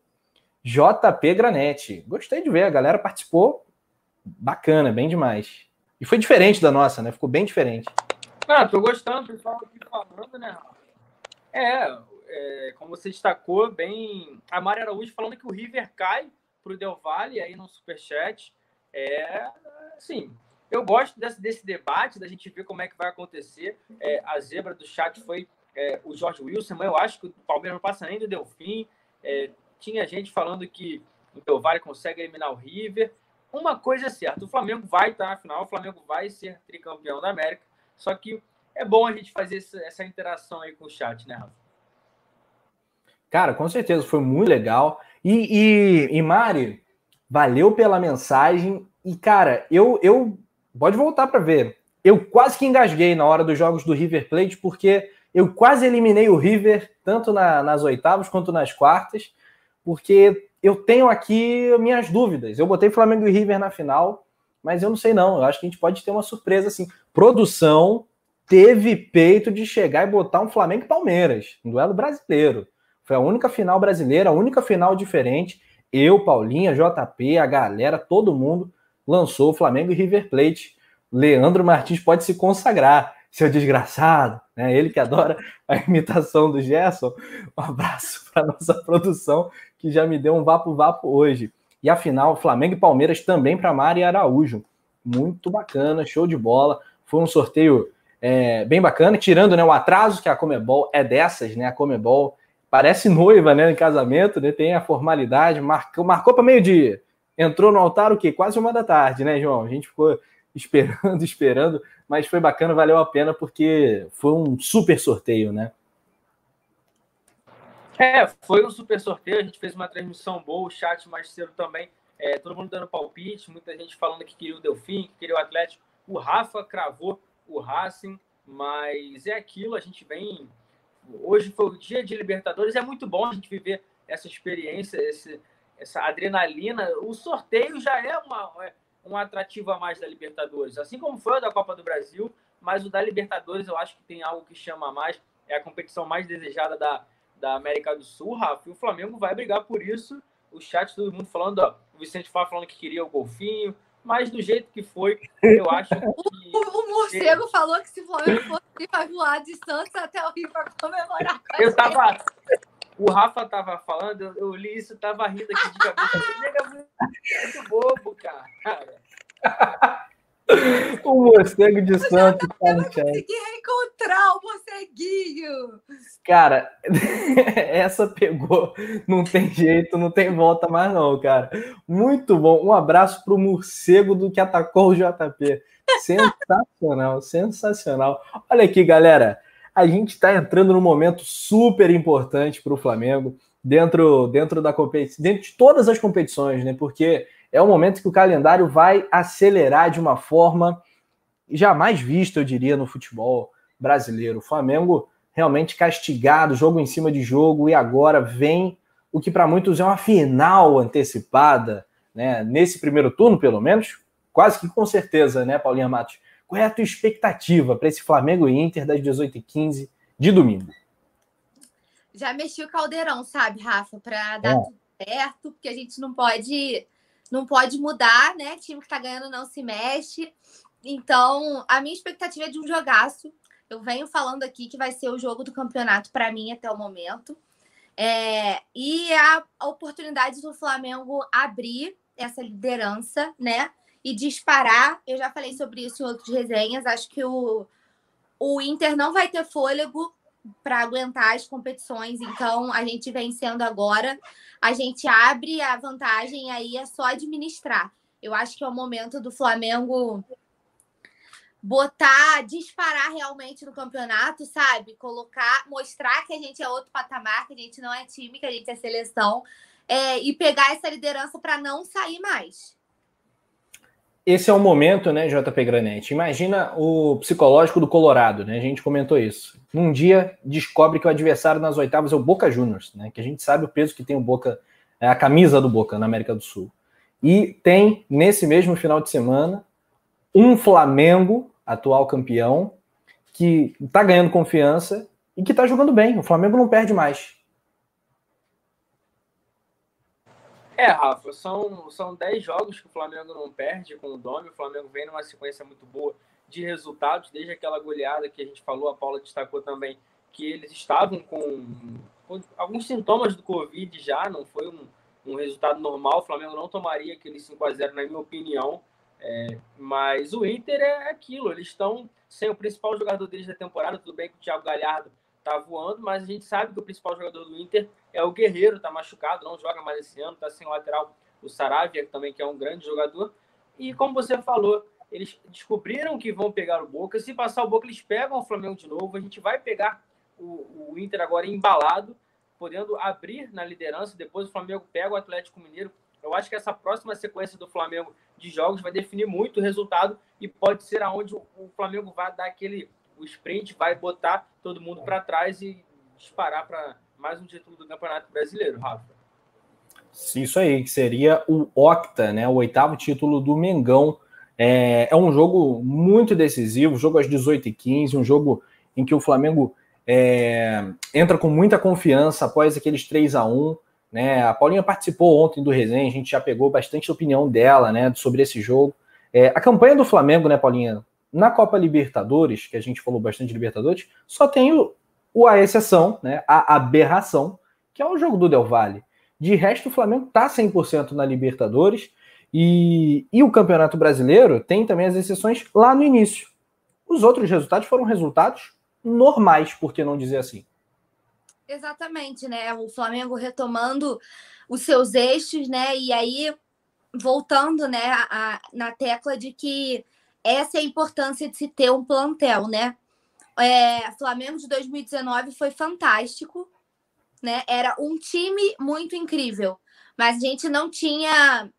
JP Granete. Gostei de ver, a galera participou. Bacana, bem demais. E foi diferente da nossa, né? Ficou bem diferente. Ah, tô gostando, pessoal aqui falando, né? É, é, como você destacou bem, a Mari Araújo falando que o River cai para o Del Valle aí no Superchat. É, assim, eu gosto desse, desse debate, da gente ver como é que vai acontecer. É, a zebra do chat foi é, o Jorge Wilson, mas eu acho que o Palmeiras não passa nem do Delfim. É, tinha gente falando que o Del Valle consegue eliminar o River. Uma coisa é certa, o Flamengo vai estar na final, o Flamengo vai ser tricampeão da América, só que é bom a gente fazer essa, essa interação aí com o chat, né, Rafa? Cara, com certeza, foi muito legal. E, e, e Mari, valeu pela mensagem. E, cara, eu, eu pode voltar para ver. Eu quase que engasguei na hora dos jogos do River Plate, porque eu quase eliminei o River, tanto na, nas oitavas quanto nas quartas, porque eu tenho aqui minhas dúvidas. Eu botei Flamengo e River na final, mas eu não sei não. Eu acho que a gente pode ter uma surpresa assim. Produção teve peito de chegar e botar um Flamengo e Palmeiras, um duelo brasileiro. Foi a única final brasileira, a única final diferente. Eu, Paulinha, JP, a galera, todo mundo lançou Flamengo e River Plate. Leandro Martins pode se consagrar, seu desgraçado, né? Ele que adora a imitação do Gerson. Um abraço para nossa produção que já me deu um vapo vapo hoje. E a final, Flamengo e Palmeiras também para Mari Araújo. Muito bacana, show de bola. Foi um sorteio é, bem bacana, tirando né, o atraso que a Comebol é dessas, né? A Comebol parece noiva, né? Em casamento, né? Tem a formalidade, marcou, marcou para meio-dia. Entrou no altar o quê? Quase uma da tarde, né, João? A gente ficou esperando, esperando, mas foi bacana, valeu a pena, porque foi um super sorteio, né? É, foi um super sorteio, a gente fez uma transmissão boa, o chat mais cedo também, é, todo mundo dando palpite, muita gente falando que queria o Delfim, que queria o Atlético. O Rafa cravou o Racing, mas é aquilo, a gente vem Hoje foi o dia de Libertadores, é muito bom a gente viver essa experiência, esse, essa adrenalina. O sorteio já é uma, um atrativo a mais da Libertadores, assim como foi o da Copa do Brasil, mas o da Libertadores eu acho que tem algo que chama mais, é a competição mais desejada da, da América do Sul, Rafa, e o Flamengo vai brigar por isso. O chat, todo mundo falando, ó, o Vicente Fá falando que queria o golfinho, mas do jeito que foi, eu acho que. O morcego é. falou que se o Flamengo fosse vai voar de Santos até o Rio para comemorar. Eu tava. O Rafa tava falando, eu, eu li isso, tava rindo aqui de cabeça. Nega muito, muito bobo, cara. o morcego de Santos. Eu não consegui reencontrar o morceguinho. Cara, essa pegou. Não tem jeito, não tem volta mais, não, cara. Muito bom. Um abraço pro morcego do que atacou o JP. Sensacional, sensacional. Olha aqui, galera. A gente está entrando num momento super importante para o Flamengo dentro, dentro da competição, dentro de todas as competições, né? Porque é o momento que o calendário vai acelerar de uma forma jamais vista, eu diria, no futebol brasileiro. O Flamengo realmente castigado, jogo em cima de jogo, e agora vem o que para muitos é uma final antecipada, né? Nesse primeiro turno, pelo menos, quase que com certeza, né, Paulinha Matos? Qual é a tua expectativa para esse Flamengo e Inter das 18h15 de domingo? Já mexi o caldeirão, sabe, Rafa, para dar é. tudo certo, porque a gente não pode não pode mudar, né? Time que tá ganhando não se mexe. Então, a minha expectativa é de um jogaço. Eu venho falando aqui que vai ser o jogo do campeonato para mim até o momento. É, e a, a oportunidade do Flamengo abrir essa liderança, né? E disparar. Eu já falei sobre isso em outras resenhas. Acho que o, o Inter não vai ter fôlego para aguentar as competições. Então, a gente vencendo agora, a gente abre a vantagem aí é só administrar. Eu acho que é o momento do Flamengo botar, disparar realmente no campeonato, sabe? Colocar, mostrar que a gente é outro patamar, que a gente não é time, que a gente é seleção, é, e pegar essa liderança para não sair mais esse é o momento, né, JP Granete? Imagina o psicológico do Colorado, né? A gente comentou isso. Num dia descobre que o adversário nas oitavas é o Boca Juniors, né? Que a gente sabe o peso que tem o Boca, é a camisa do Boca na América do Sul. E tem nesse mesmo final de semana um Flamengo, atual campeão, que está ganhando confiança e que está jogando bem. O Flamengo não perde mais. É, Rafa, são, são 10 jogos que o Flamengo não perde com o Domi. O Flamengo vem numa sequência muito boa de resultados, desde aquela goleada que a gente falou, a Paula destacou também, que eles estavam com alguns sintomas do Covid já, não foi um, um resultado normal. O Flamengo não tomaria aquele 5 a 0 na minha opinião. É, mas o Inter é aquilo, eles estão sem o principal jogador deles da temporada. Tudo bem que o Thiago Galhardo tá voando, mas a gente sabe que o principal jogador do Inter é o Guerreiro, tá machucado, não joga mais esse ano, tá sem lateral, o Saravia, também que é um grande jogador. E como você falou, eles descobriram que vão pegar o Boca. Se passar o Boca, eles pegam o Flamengo de novo. A gente vai pegar o, o Inter agora embalado, podendo abrir na liderança. Depois o Flamengo pega o Atlético Mineiro. Eu acho que essa próxima sequência do Flamengo de jogos vai definir muito o resultado e pode ser aonde o Flamengo vai dar aquele o sprint, vai botar todo mundo para trás e disparar para mais um título do Campeonato Brasileiro, Rafa. Isso aí, que seria o octa, né, o oitavo título do Mengão. É, é um jogo muito decisivo, jogo às 18h15, um jogo em que o Flamengo é, entra com muita confiança após aqueles 3 a 1 né? A Paulinha participou ontem do resenha, a gente já pegou bastante opinião dela né, sobre esse jogo. É, a campanha do Flamengo, né, Paulinha, na Copa Libertadores, que a gente falou bastante de Libertadores, só tem o, o a exceção, né, a aberração, que é o jogo do Del Valle. De resto, o Flamengo está 100% na Libertadores e, e o Campeonato Brasileiro tem também as exceções lá no início. Os outros resultados foram resultados normais, por que não dizer assim? Exatamente, né? O Flamengo retomando os seus eixos, né? E aí voltando, né, a, na tecla de que essa é a importância de se ter um plantel, né? É, Flamengo de 2019 foi fantástico, né? Era um time muito incrível, mas a gente não tinha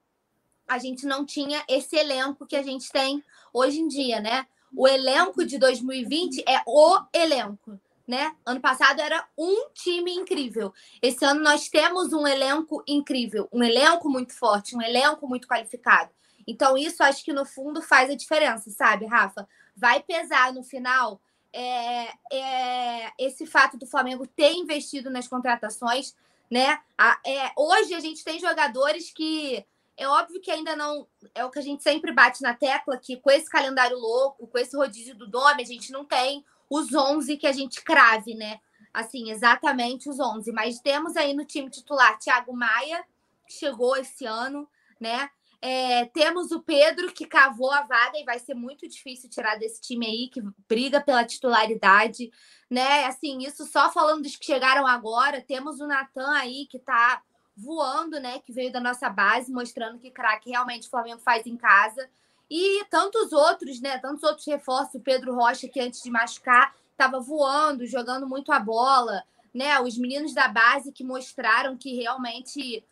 a gente não tinha esse elenco que a gente tem hoje em dia, né? O elenco de 2020 é o elenco, né? Ano passado era um time incrível. Esse ano nós temos um elenco incrível, um elenco muito forte, um elenco muito qualificado. Então, isso acho que no fundo faz a diferença, sabe, Rafa? Vai pesar no final é, é, esse fato do Flamengo ter investido nas contratações, né? A, é, hoje a gente tem jogadores que é óbvio que ainda não. É o que a gente sempre bate na tecla, que com esse calendário louco, com esse rodízio do nome, a gente não tem os 11 que a gente crave, né? Assim, exatamente os 11. Mas temos aí no time titular Thiago Maia, que chegou esse ano, né? É, temos o Pedro, que cavou a vaga e vai ser muito difícil tirar desse time aí, que briga pela titularidade, né? Assim, isso só falando dos que chegaram agora. Temos o Natan aí, que tá voando, né? Que veio da nossa base, mostrando que craque realmente o Flamengo faz em casa. E tantos outros, né? Tantos outros reforços. O Pedro Rocha, que antes de machucar, estava voando, jogando muito a bola, né? Os meninos da base que mostraram que realmente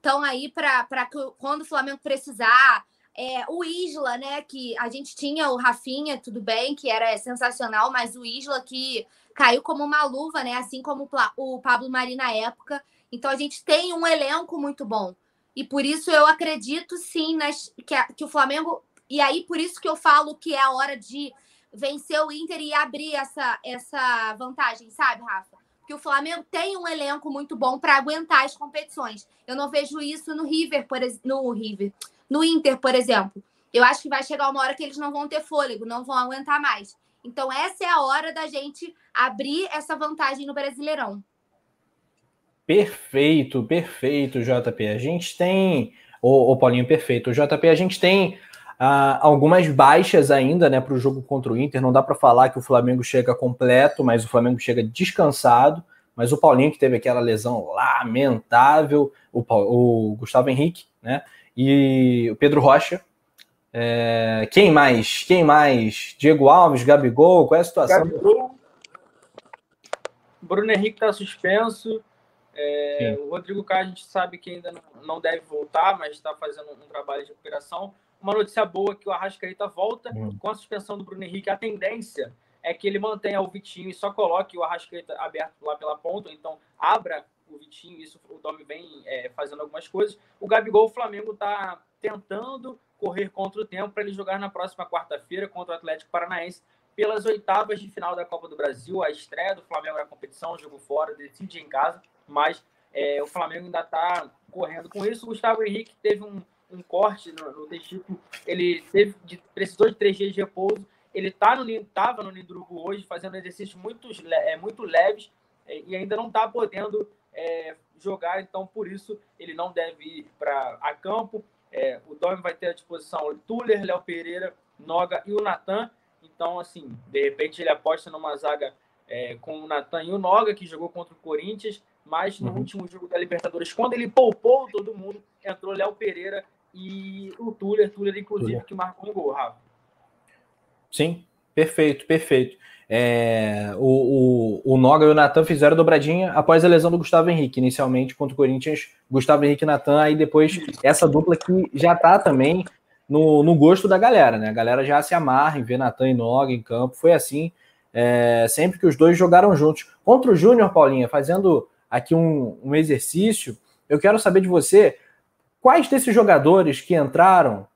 estão aí para quando o Flamengo precisar. É, o Isla, né? Que a gente tinha o Rafinha, tudo bem, que era sensacional, mas o Isla que caiu como uma luva, né? Assim como o Pablo Mari na época. Então a gente tem um elenco muito bom. E por isso eu acredito sim nas, que, a, que o Flamengo. E aí, por isso que eu falo que é a hora de vencer o Inter e abrir essa, essa vantagem, sabe, Rafa? Porque o Flamengo tem um elenco muito bom para aguentar as competições. Eu não vejo isso no River, por no River, no Inter, por exemplo. Eu acho que vai chegar uma hora que eles não vão ter fôlego, não vão aguentar mais. Então, essa é a hora da gente abrir essa vantagem no Brasileirão. Perfeito, perfeito, JP. A gente tem. O Paulinho, perfeito. O JP, a gente tem ah, algumas baixas ainda né, para o jogo contra o Inter. Não dá para falar que o Flamengo chega completo, mas o Flamengo chega descansado. Mas o Paulinho, que teve aquela lesão lamentável, o, o Gustavo Henrique, né? E o Pedro Rocha. É, quem mais? Quem mais? Diego Alves, Gabigol, qual é a situação? Gabigol. Bruno Henrique está suspenso. É, o Rodrigo Caio a gente sabe que ainda não, não deve voltar, mas está fazendo um trabalho de recuperação. Uma notícia boa que o Arrascaeta volta hum. com a suspensão do Bruno Henrique. A tendência é que ele mantenha o Vitinho e só coloque o Arrascaeta aberto lá pela ponta, então abra o Vitinho, isso o Domi vem é, fazendo algumas coisas. O Gabigol, o Flamengo está tentando correr contra o tempo para ele jogar na próxima quarta-feira contra o Atlético Paranaense pelas oitavas de final da Copa do Brasil, a estreia do Flamengo na competição, jogo fora, decide em casa mas é, o Flamengo ainda está correndo com isso. O Gustavo Henrique teve um, um corte no, no testículo, ele teve, de, precisou de três dias de repouso. Ele tá no estava no Lindrugo hoje, fazendo exercícios muito, é, muito leves. é, e ainda não está podendo é, jogar, então por isso ele não deve ir para a campo. É, o Dome vai ter à disposição o Tuller, Léo Pereira, Noga e o Natan. Então, assim, de repente ele aposta numa zaga é, com o Natan e o Noga, que jogou contra o Corinthians, mas no uhum. último jogo da Libertadores, quando ele poupou todo mundo, entrou Léo Pereira e o Tuller, Tuller, inclusive, Tuller. que marcou um gol, Rafa. Sim, perfeito, perfeito. É, o, o, o Noga e o Natan fizeram dobradinha após a lesão do Gustavo Henrique, inicialmente contra o Corinthians, Gustavo Henrique e Natan, aí depois essa dupla que já tá também no, no gosto da galera, né? A galera já se amarra em ver Natan e Noga em campo, foi assim é, sempre que os dois jogaram juntos. Contra o Júnior, Paulinha, fazendo aqui um, um exercício, eu quero saber de você quais desses jogadores que entraram,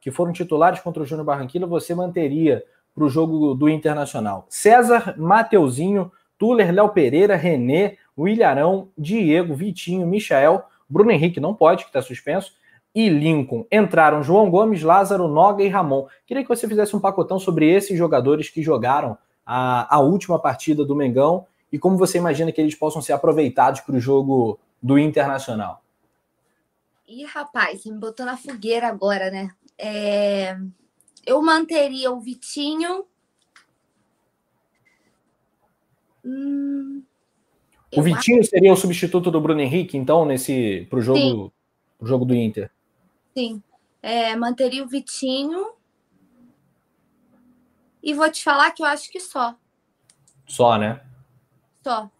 que foram titulares contra o Júnior Barranquilla, você manteria para o jogo do Internacional. César, Mateuzinho, Tuller, Léo Pereira, René, Willarão, Diego, Vitinho, Michael, Bruno Henrique não pode, que está suspenso, e Lincoln. Entraram João Gomes, Lázaro, Noga e Ramon. Queria que você fizesse um pacotão sobre esses jogadores que jogaram a, a última partida do Mengão e como você imagina que eles possam ser aproveitados para o jogo do Internacional. Ih, rapaz, me botou na fogueira agora, né? É eu manteria o Vitinho. Hum, o Vitinho acho... seria o substituto do Bruno Henrique, então, nesse pro jogo, pro jogo do Inter. Sim. É, manteria o Vitinho. E vou te falar que eu acho que só. Só, né? Só.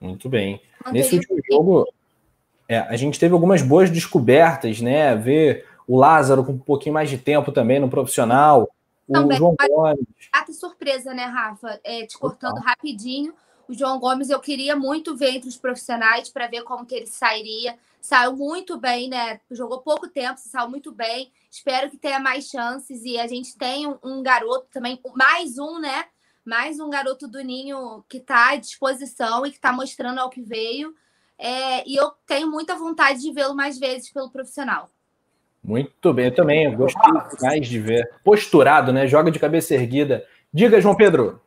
Muito bem. Manteria Nesse último jogo, é, a gente teve algumas boas descobertas, né? Ver o Lázaro com um pouquinho mais de tempo também no profissional, também, o João Gomes. Até surpresa, né, Rafa? É, te cortando rapidinho. O João Gomes eu queria muito ver entre os profissionais para ver como que ele sairia. Saiu muito bem, né? Jogou pouco tempo, saiu muito bem. Espero que tenha mais chances e a gente tem um, um garoto também, mais um, né? Mais um garoto do Ninho que está à disposição e que está mostrando ao que veio. É, e eu tenho muita vontade de vê-lo mais vezes pelo profissional. Muito bem, eu também eu gostei mais de ver. Posturado, né? Joga de cabeça erguida. Diga, João Pedro.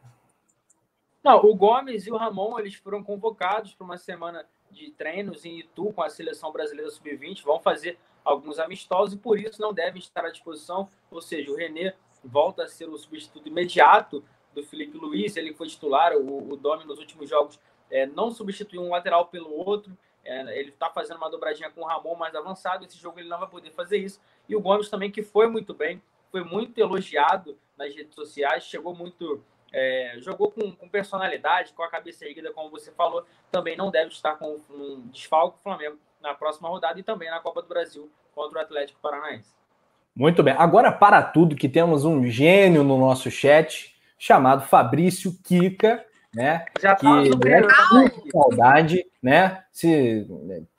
Não, o Gomes e o Ramon eles foram convocados para uma semana de treinos em Itu com a seleção brasileira sub-20. Vão fazer alguns amistosos e por isso não devem estar à disposição. Ou seja, o René volta a ser o substituto imediato do Felipe Luiz. Ele foi titular. O, o Domi nos últimos jogos é, não substituiu um lateral pelo outro. É, ele está fazendo uma dobradinha com o Ramon mais avançado. Esse jogo ele não vai poder fazer isso. E o Gomes também, que foi muito bem, foi muito elogiado nas redes sociais, chegou muito. É, jogou com, com, personalidade, com a cabeça erguida, como você falou. Também não deve estar com um desfalque do Flamengo na próxima rodada e também na Copa do Brasil contra o Atlético Paranaense. Muito bem. Agora, para tudo, que temos um gênio no nosso chat chamado Fabrício Kika né? Já que né, saudade, né? Se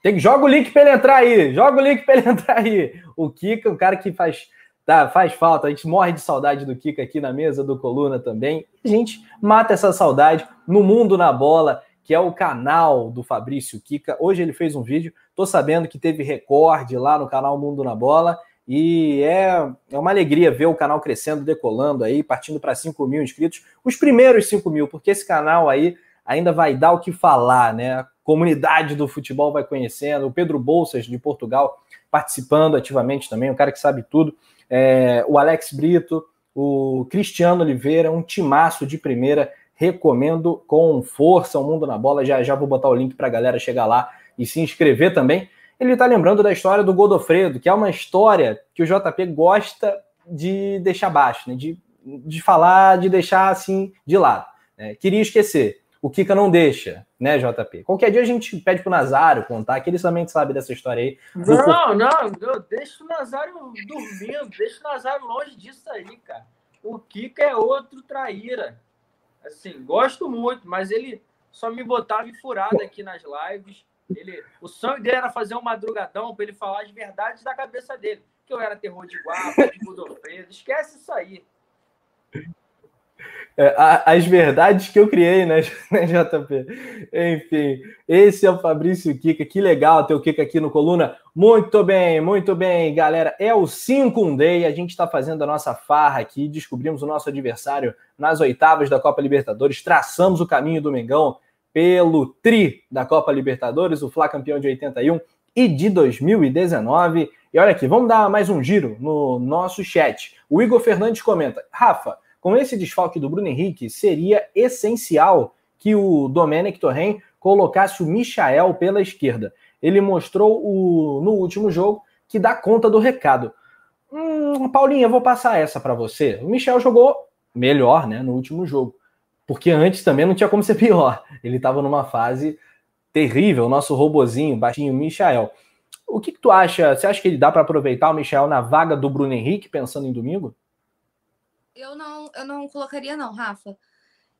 tem joga o link para ele entrar aí, joga o link para ele entrar aí. O Kika, o cara que faz tá, faz falta, a gente morre de saudade do Kika aqui na mesa do Coluna também. A gente mata essa saudade no Mundo na Bola, que é o canal do Fabrício Kika. Hoje ele fez um vídeo, tô sabendo que teve recorde lá no canal Mundo na Bola. E é, é uma alegria ver o canal crescendo, decolando aí, partindo para 5 mil inscritos. Os primeiros 5 mil, porque esse canal aí ainda vai dar o que falar, né? A comunidade do futebol vai conhecendo. O Pedro Bolsas, de Portugal, participando ativamente também, um cara que sabe tudo. É, o Alex Brito, o Cristiano Oliveira, um timaço de primeira. Recomendo com força o Mundo na Bola. Já, já vou botar o link para a galera chegar lá e se inscrever também ele está lembrando da história do Godofredo, que é uma história que o JP gosta de deixar baixo, né? de, de falar, de deixar assim de lado. Né? Queria esquecer. O Kika não deixa, né, JP? Qualquer dia a gente pede pro Nazário contar, que ele também sabe dessa história aí. Não, não, não, deixa o Nazário dormindo, deixa o Nazário longe disso aí, cara. O Kika é outro traíra. Assim, gosto muito, mas ele só me botava em furada aqui nas lives ele, o sonho dele era fazer um madrugadão para ele falar as verdades da cabeça dele. Que eu era terror de guapa, de Godofredo. Esquece isso aí. É, as verdades que eu criei, né, né, JP? Enfim, esse é o Fabrício Kika. Que legal ter o Kika aqui no Coluna. Muito bem, muito bem, galera. É o 5 Day. A gente está fazendo a nossa farra aqui. Descobrimos o nosso adversário nas oitavas da Copa Libertadores. Traçamos o caminho do Mengão pelo tri da Copa Libertadores, o Fla campeão de 81 e de 2019. E olha aqui, vamos dar mais um giro no nosso chat. O Igor Fernandes comenta: Rafa, com esse desfalque do Bruno Henrique, seria essencial que o Domenech Torren colocasse o Michael pela esquerda. Ele mostrou o, no último jogo que dá conta do recado. Hum, Paulinha, vou passar essa para você. O Michel jogou melhor, né, no último jogo, porque antes também não tinha como ser pior. Ele estava numa fase terrível, nosso robozinho, baixinho Michael. O que, que, tu acha? Você acha que ele dá para aproveitar o Michel na vaga do Bruno Henrique, pensando em domingo? Eu não, eu não colocaria, não, Rafa.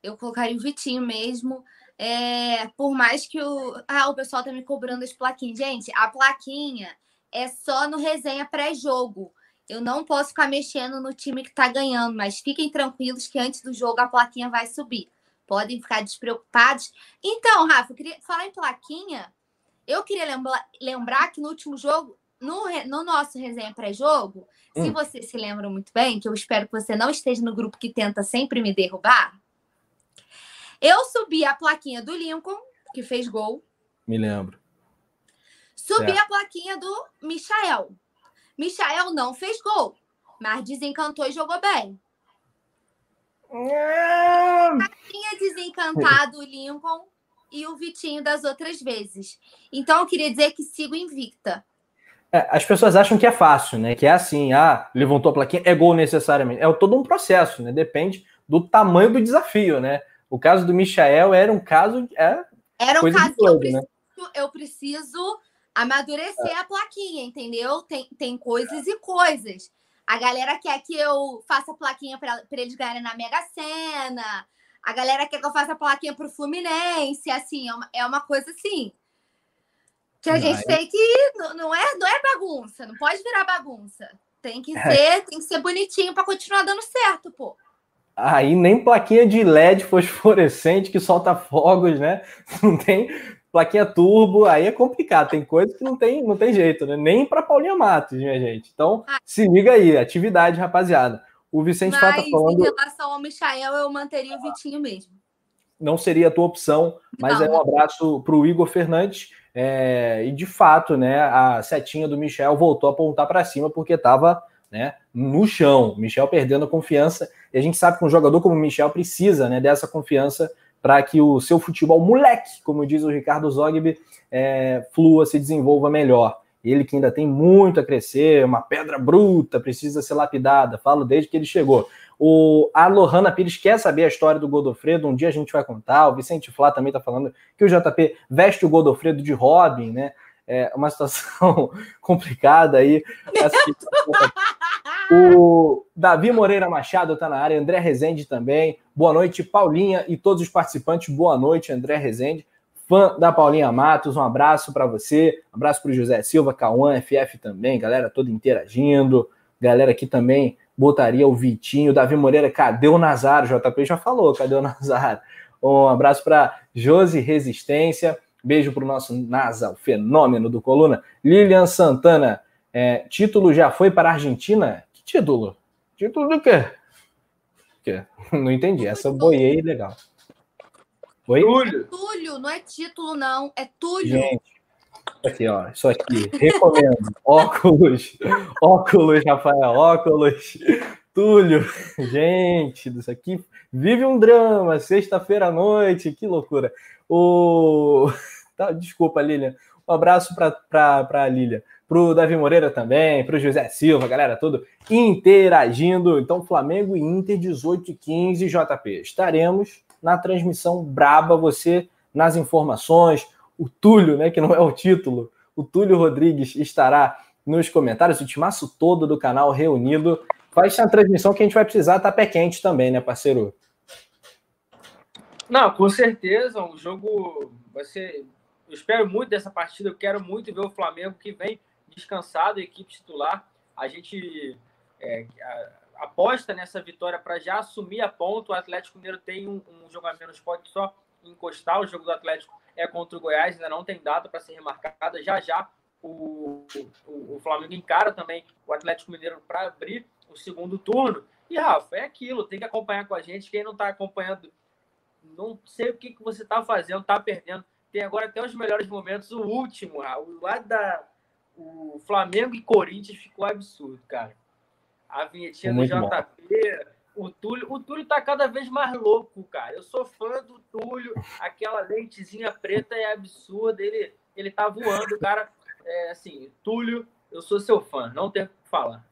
Eu colocaria o Vitinho mesmo. É, por mais que o. Ah, o pessoal tá me cobrando as plaquinhas. Gente, a plaquinha é só no resenha pré-jogo. Eu não posso ficar mexendo no time que tá ganhando, mas fiquem tranquilos que antes do jogo a plaquinha vai subir. Podem ficar despreocupados. Então, Rafa, eu queria falar em plaquinha. Eu queria lembra, lembrar que no último jogo, no, no nosso resenha pré-jogo, hum. se você se lembra muito bem, que eu espero que você não esteja no grupo que tenta sempre me derrubar, eu subi a plaquinha do Lincoln, que fez gol. Me lembro. Subi certo. a plaquinha do Michael. Michael não fez gol, mas desencantou e jogou bem. Tinha desencantado o Lincoln e o Vitinho das outras vezes. Então eu queria dizer que sigo invicta. É, as pessoas acham que é fácil, né? Que é assim, ah, levantou a plaquinha, é gol necessariamente. É todo um processo, né? Depende do tamanho do desafio, né? O caso do Michael era um caso. É era um caso que eu, preciso, né? eu preciso amadurecer é. a plaquinha, entendeu? Tem, tem coisas e coisas. A galera quer que eu faça plaquinha para eles ganharem na Mega Sena. A galera quer que eu faça plaquinha pro Fluminense. Assim, é uma, é uma coisa assim. Que a não, gente é... tem que. Não é, não é bagunça, não pode virar bagunça. Tem que é. ser, tem que ser bonitinho para continuar dando certo, pô. Aí nem plaquinha de LED fosforescente que solta fogos, né? Não tem plaquinha turbo, aí é complicado. Tem coisa que não tem, não tem jeito, né? Nem para Paulinha Matos, minha gente. Então, ah. se liga aí, atividade, rapaziada. O Vicente Mas, tá falando. Em relação ao Michael, eu manteria o Vitinho mesmo. Não seria a tua opção, mas não. é um abraço para o Igor Fernandes. É... e de fato, né, a setinha do Michel voltou a apontar para cima porque estava né, no chão. Michel perdendo a confiança. E a gente sabe que um jogador como o Michel precisa né, dessa confiança para que o seu futebol moleque, como diz o Ricardo Zogby, é, flua, se desenvolva melhor. Ele que ainda tem muito a crescer, uma pedra bruta, precisa ser lapidada, falo desde que ele chegou. O, a Lohana Pires quer saber a história do Godofredo, um dia a gente vai contar. O Vicente Flá também está falando que o JP veste o Godofredo de Robin, né? É uma situação complicada aí. O Davi Moreira Machado está na área, André Rezende também. Boa noite, Paulinha e todos os participantes. Boa noite, André Rezende, fã da Paulinha Matos. Um abraço para você, um abraço para o José Silva, Cauã, FF também, galera toda interagindo. Galera aqui também botaria o Vitinho, Davi Moreira, cadê o Nazar? O JP já falou, cadê o Nazar? Um abraço para Josi Resistência. Beijo para o nosso NASA, o fenômeno do Coluna. Lilian Santana, é, título já foi para a Argentina? Título? Título do quê? quê? Não entendi. Essa eu boiei legal. Oi? Túlio. É Túlio, não é título, não. É Túlio. Gente, aqui, ó. Isso aqui. Recomendo. óculos. Óculos, Rafael. Óculos. Túlio. Gente, isso aqui vive um drama. Sexta-feira à noite. Que loucura. O... Tá, desculpa, Lilian. Um abraço para a Lilian. Para o Davi Moreira também, para o José Silva, galera, tudo interagindo. Então, Flamengo e Inter, 18 e 15, JP. Estaremos na transmissão braba, você nas informações. O Túlio, né, que não é o título, o Túlio Rodrigues estará nos comentários, o timaço todo do canal reunido. Vai ser uma transmissão que a gente vai precisar estar tá pé quente também, né, parceiro? Não, com certeza, o jogo vai ser. Eu espero muito dessa partida, eu quero muito ver o Flamengo que vem descansado, equipe titular. A gente é, aposta nessa vitória para já assumir a ponto. O Atlético Mineiro tem um, um jogo a menos, pode só encostar. O jogo do Atlético é contra o Goiás, ainda não tem data para ser remarcada. Já já o, o, o, Flamengo encara também o Atlético Mineiro para abrir o segundo turno. E, Rafa, é aquilo, tem que acompanhar com a gente. Quem não está acompanhando não sei o que, que você tá fazendo, tá perdendo. Tem agora até os melhores momentos. O último, o lado da. O Flamengo e Corinthians ficou absurdo, cara. A vinhetinha do JP, bom. o Túlio. O Túlio tá cada vez mais louco, cara. Eu sou fã do Túlio. Aquela lentezinha preta é absurda. Ele, ele tá voando, cara. É assim, Túlio, eu sou seu fã, não tem o que falar.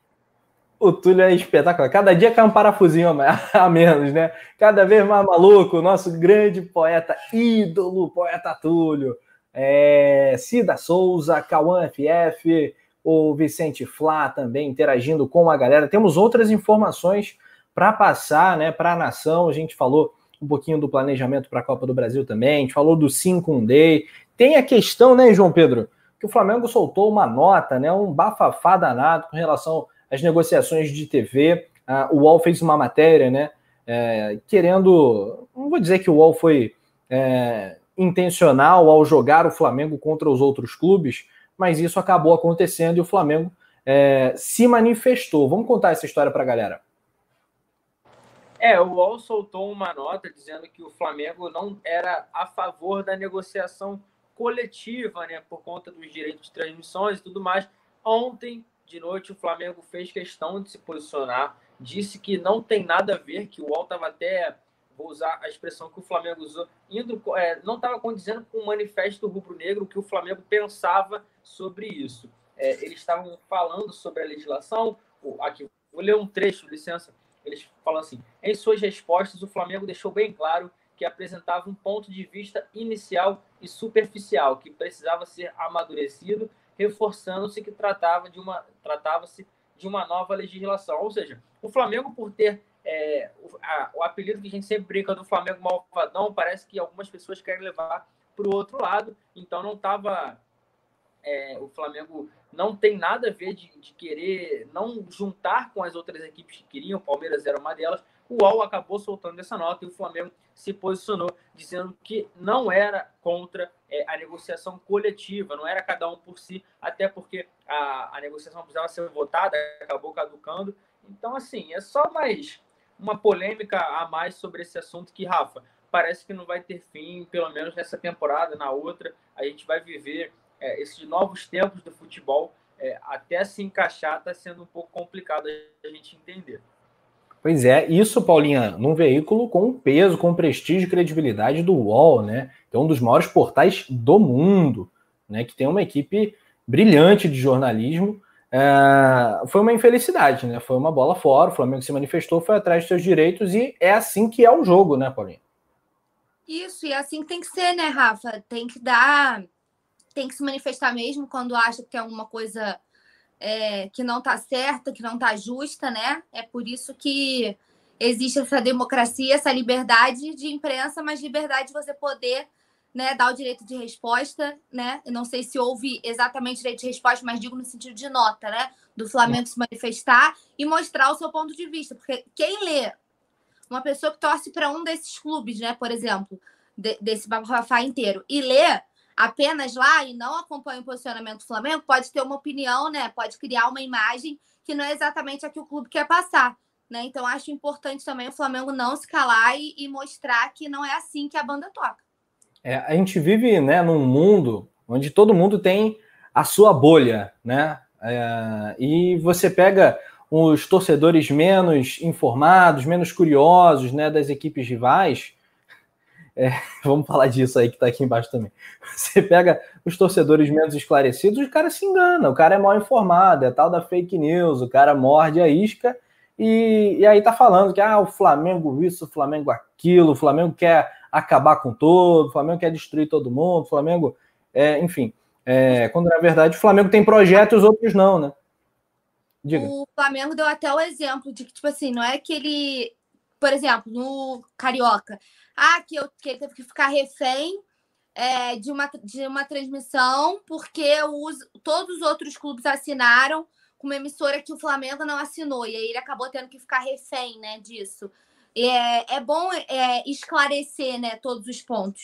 O Túlio é espetacular. Cada dia cai um parafusinho a menos, né? Cada vez mais maluco. Nosso grande poeta, ídolo, poeta Túlio. É, Cida Souza, Cauã FF, o Vicente Flá também interagindo com a galera. Temos outras informações para passar né, para a nação. A gente falou um pouquinho do planejamento para a Copa do Brasil também, a gente falou do 5 Day. Tem a questão, né, João Pedro, que o Flamengo soltou uma nota, né, um bafafá danado com relação as negociações de TV. Ah, o UOL fez uma matéria, né? É, querendo. Não vou dizer que o UOL foi é, intencional ao jogar o Flamengo contra os outros clubes, mas isso acabou acontecendo e o Flamengo é, se manifestou. Vamos contar essa história para a galera. É, o UOL soltou uma nota dizendo que o Flamengo não era a favor da negociação coletiva, né, por conta dos direitos de transmissões e tudo mais. Ontem, de noite o Flamengo fez questão de se posicionar, disse que não tem nada a ver, que o UOL estava até, vou usar a expressão que o Flamengo usou, indo, é, não estava condizendo com o manifesto rubro-negro que o Flamengo pensava sobre isso. É, eles estavam falando sobre a legislação, aqui, vou ler um trecho, licença, eles falam assim, em suas respostas o Flamengo deixou bem claro que apresentava um ponto de vista inicial e superficial, que precisava ser amadurecido reforçando-se que tratava de uma tratava-se de uma nova legislação. Ou seja, o Flamengo, por ter é, o, a, o, apelido que a gente sempre brinca do Flamengo malvadão, parece que algumas pessoas querem levar para o outro lado. Então não estava. É, o Flamengo não tem nada a ver de, de, querer não juntar com as outras equipes que queriam, o Palmeiras era uma delas, o UOL acabou soltando essa nota e o Flamengo se posicionou dizendo que não era contra é, a negociação coletiva, não era cada um por si, até porque a, a negociação precisava ser votada, acabou caducando. Então, assim, é só mais uma polêmica a mais sobre esse assunto que, Rafa, parece que não vai ter fim, pelo menos nessa temporada, na outra, a gente vai viver é, esses novos tempos do futebol, é, até se encaixar está sendo um pouco complicado a gente entender. Pois é, isso, Paulinha, num veículo com peso, com prestígio e credibilidade do UOL, né? Que é um dos maiores portais do mundo, né? Que tem uma equipe brilhante de jornalismo. É... foi uma infelicidade, né? Foi uma bola fora, o Flamengo se manifestou, foi atrás dos seus direitos e é assim que é o jogo, né, Paulinha? Isso, e é assim que tem que ser, né, Rafa? Tem que dar, tem que se manifestar mesmo quando acha que é uma coisa é, que não está certa, que não está justa, né? É por isso que existe essa democracia, essa liberdade de imprensa, mas liberdade de você poder né, dar o direito de resposta, né? Eu não sei se houve exatamente direito de resposta, mas digo no sentido de nota, né? Do Flamengo se manifestar e mostrar o seu ponto de vista. Porque quem lê, uma pessoa que torce para um desses clubes, né, por exemplo, de, desse bafafá inteiro, e lê apenas lá e não acompanha o posicionamento do Flamengo, pode ter uma opinião, né? Pode criar uma imagem que não é exatamente a que o clube quer passar. Né? Então, acho importante também o Flamengo não se calar e, e mostrar que não é assim que a banda toca. É, a gente vive né, num mundo onde todo mundo tem a sua bolha, né? É, e você pega os torcedores menos informados, menos curiosos né, das equipes rivais, é, vamos falar disso aí que está aqui embaixo também. Você pega os torcedores menos esclarecidos, o cara se engana, o cara é mal informado, é tal da fake news, o cara morde a isca e, e aí tá falando que ah, o Flamengo isso, o Flamengo aquilo, o Flamengo quer acabar com todo, o Flamengo quer destruir todo mundo, o Flamengo, é, enfim, é, quando na verdade o Flamengo tem projetos, os outros não, né? Diga. O Flamengo deu até o exemplo de que, tipo assim, não é que ele, por exemplo, no Carioca, ah, que, eu, que ele teve que ficar refém é, de, uma, de uma transmissão, porque os, todos os outros clubes assinaram com uma emissora que o Flamengo não assinou. E aí ele acabou tendo que ficar refém né, disso. É, é bom é, esclarecer né, todos os pontos.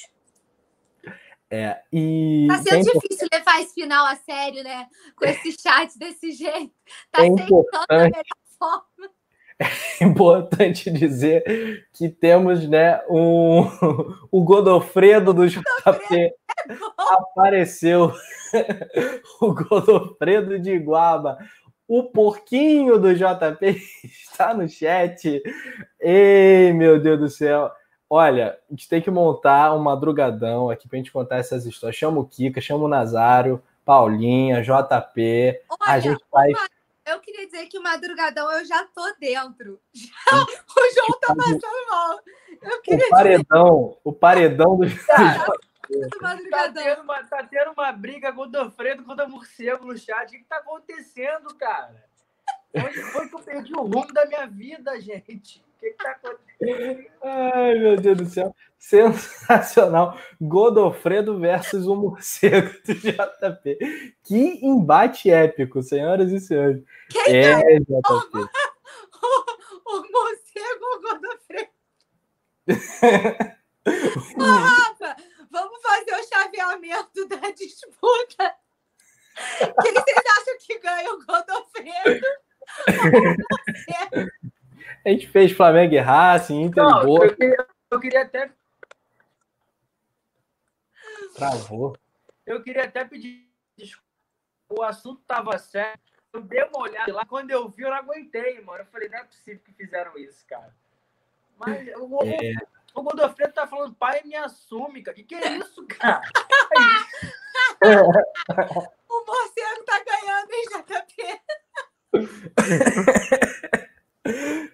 É, e tá sendo é difícil levar esse final a sério, né? Com esse chat desse jeito. Tá é sendo da melhor forma. é importante dizer que temos né, um, o Godofredo do JP apareceu. o Godofredo de Iguaba. O porquinho do JP está no chat. Ei, meu Deus do céu. Olha, a gente tem que montar um madrugadão aqui para a gente contar essas histórias. Chama o Kika, chama o Nazário, Paulinha, JP. Olha, a gente faz. Eu queria dizer que o madrugadão eu já tô dentro. Já, o João tá passando mal. Eu queria o paredão, dizer... o paredão do. Tá tendo, uma, tá tendo uma briga Godofredo contra morcego no chat. O que, que tá acontecendo, cara? Onde foi que eu perdi o rumo da minha vida, gente? O que, que tá acontecendo? Ai, meu Deus do céu. Sensacional. Godofredo versus o morcego do JP. Que embate épico, senhoras e senhores. Quem é, JP? O, o, o morcego ou o Godofredo? Ô, Rafa, vamos fazer o chaveamento da disputa. Quem vocês acham que ganha o Godofredo? A gente fez Flamengo e Racing, Inter Não, e Boa. Eu queria, eu queria até. Travou. Eu queria até pedir desculpa. O assunto tava sério. Eu dei uma olhada lá. Quando eu vi, eu não aguentei, mano. Eu falei, não é possível que fizeram isso, cara. Mas o, é... o Godofredo tá falando, pai, me assume, cara. Que que é isso, cara? O morcego tá ganhando, hein, JP?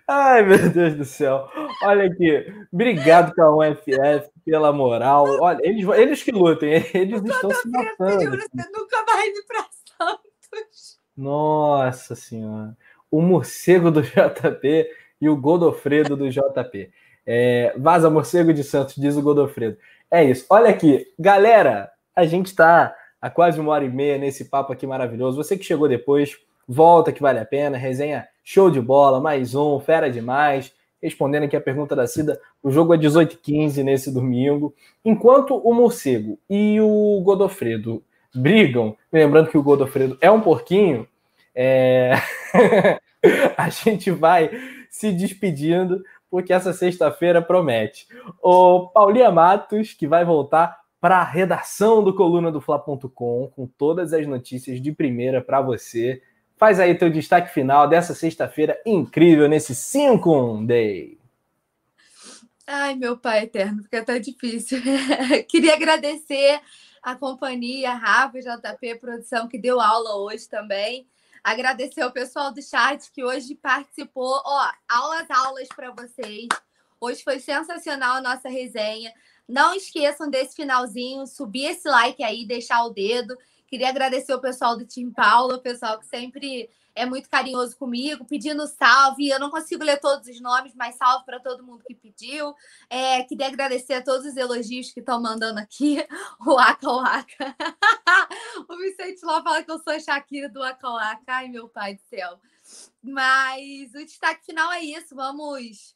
Ai, meu Deus do céu. Olha aqui. Obrigado, K1FF, pela moral. Olha, eles, eles que lutem, eles o estão se matando. Você nunca vai ir para Santos. Nossa Senhora. O morcego do JP e o Godofredo do JP. É, vaza morcego de Santos, diz o Godofredo. É isso. Olha aqui, galera, a gente está há quase uma hora e meia nesse papo aqui maravilhoso. Você que chegou depois, Volta que vale a pena, resenha show de bola, mais um, fera demais. Respondendo aqui a pergunta da Cida, o jogo é 18h15 nesse domingo. Enquanto o Morcego e o Godofredo brigam, lembrando que o Godofredo é um porquinho, é... a gente vai se despedindo, porque essa sexta-feira promete. O Paulinha Matos, que vai voltar para a redação do coluna do Fla.com, com todas as notícias de primeira para você. Faz aí teu destaque final dessa sexta-feira incrível nesse 5 Day. Ai, meu pai eterno, fica tão difícil. Queria agradecer a companhia, a Rafa, JP Produção, que deu aula hoje também. Agradecer ao pessoal do chat que hoje participou. Ó, aulas, aulas para vocês. Hoje foi sensacional a nossa resenha. Não esqueçam desse finalzinho, subir esse like aí, deixar o dedo Queria agradecer o pessoal do Tim Paulo, o pessoal que sempre é muito carinhoso comigo, pedindo salve. Eu não consigo ler todos os nomes, mas salve para todo mundo que pediu. É, queria agradecer a todos os elogios que estão mandando aqui. O Aka Waka. o Vicente lá fala que eu sou a Shakira do Aka Waka. Ai, meu pai do céu. Mas o destaque final é isso. Vamos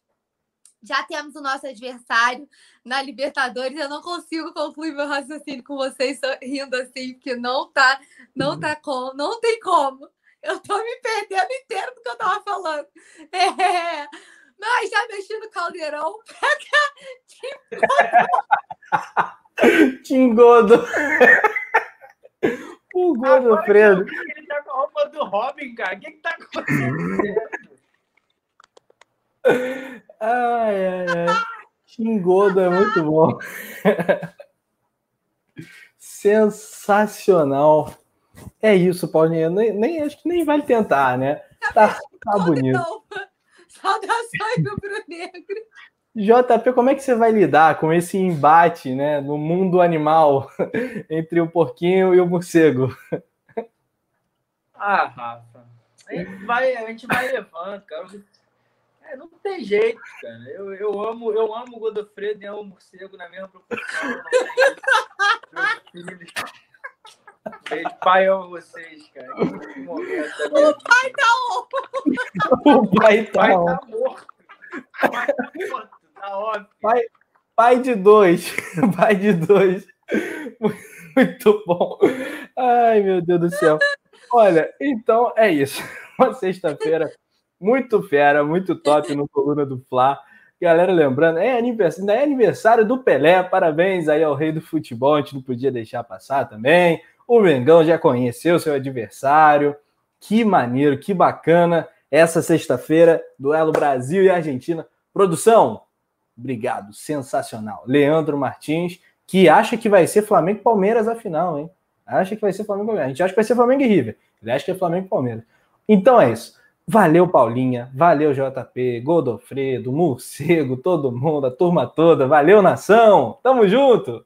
já temos o nosso adversário na Libertadores. Eu não consigo concluir meu raciocínio com vocês rindo assim, porque não tá, não tá como, não tem como. Eu tô me perdendo inteiro do que eu tava falando. É, mas já mexi no caldeirão. Tingodo. o Gordo Fredo. Ele tá com a roupa do Robin, cara. O que, que tá acontecendo? Ai, ai, ai. Xingodo é muito bom. Sensacional. É isso, Paulinha. Nem, nem, acho que nem vale tentar, né? Tá, tá bonito. Saudações do Bruno Negro. JP, como é que você vai lidar com esse embate né, no mundo animal entre o porquinho e o morcego? Ah, Rafa, a gente vai, a gente vai levando, cara. É, não tem jeito, cara. Eu, eu amo, eu amo o Godofredo e amo o morcego na mesma proporção. Beijo, pai, amo vocês, cara. O pai tá O pai tá, pai tá morto. O pai tá morto, tá óbvio. Pai, pai de dois. Pai de dois. Muito bom. Ai, meu Deus do céu. Olha, então é isso. Uma sexta-feira Muito fera, muito top no coluna do Fla. Galera, lembrando, é aniversário, é aniversário do Pelé. Parabéns aí ao rei do futebol. A gente não podia deixar passar também. O Mengão já conheceu seu adversário. Que maneiro, que bacana. Essa sexta-feira, duelo Brasil e Argentina. Produção, obrigado, sensacional. Leandro Martins, que acha que vai ser Flamengo Palmeiras a final, hein? Acha que vai ser Flamengo Palmeiras. A gente acha que vai ser Flamengo e River. Ele acha que é Flamengo Palmeiras. Então é isso. Valeu, Paulinha. Valeu, JP, Godofredo, Morcego, todo mundo, a turma toda. Valeu, nação. Tamo junto.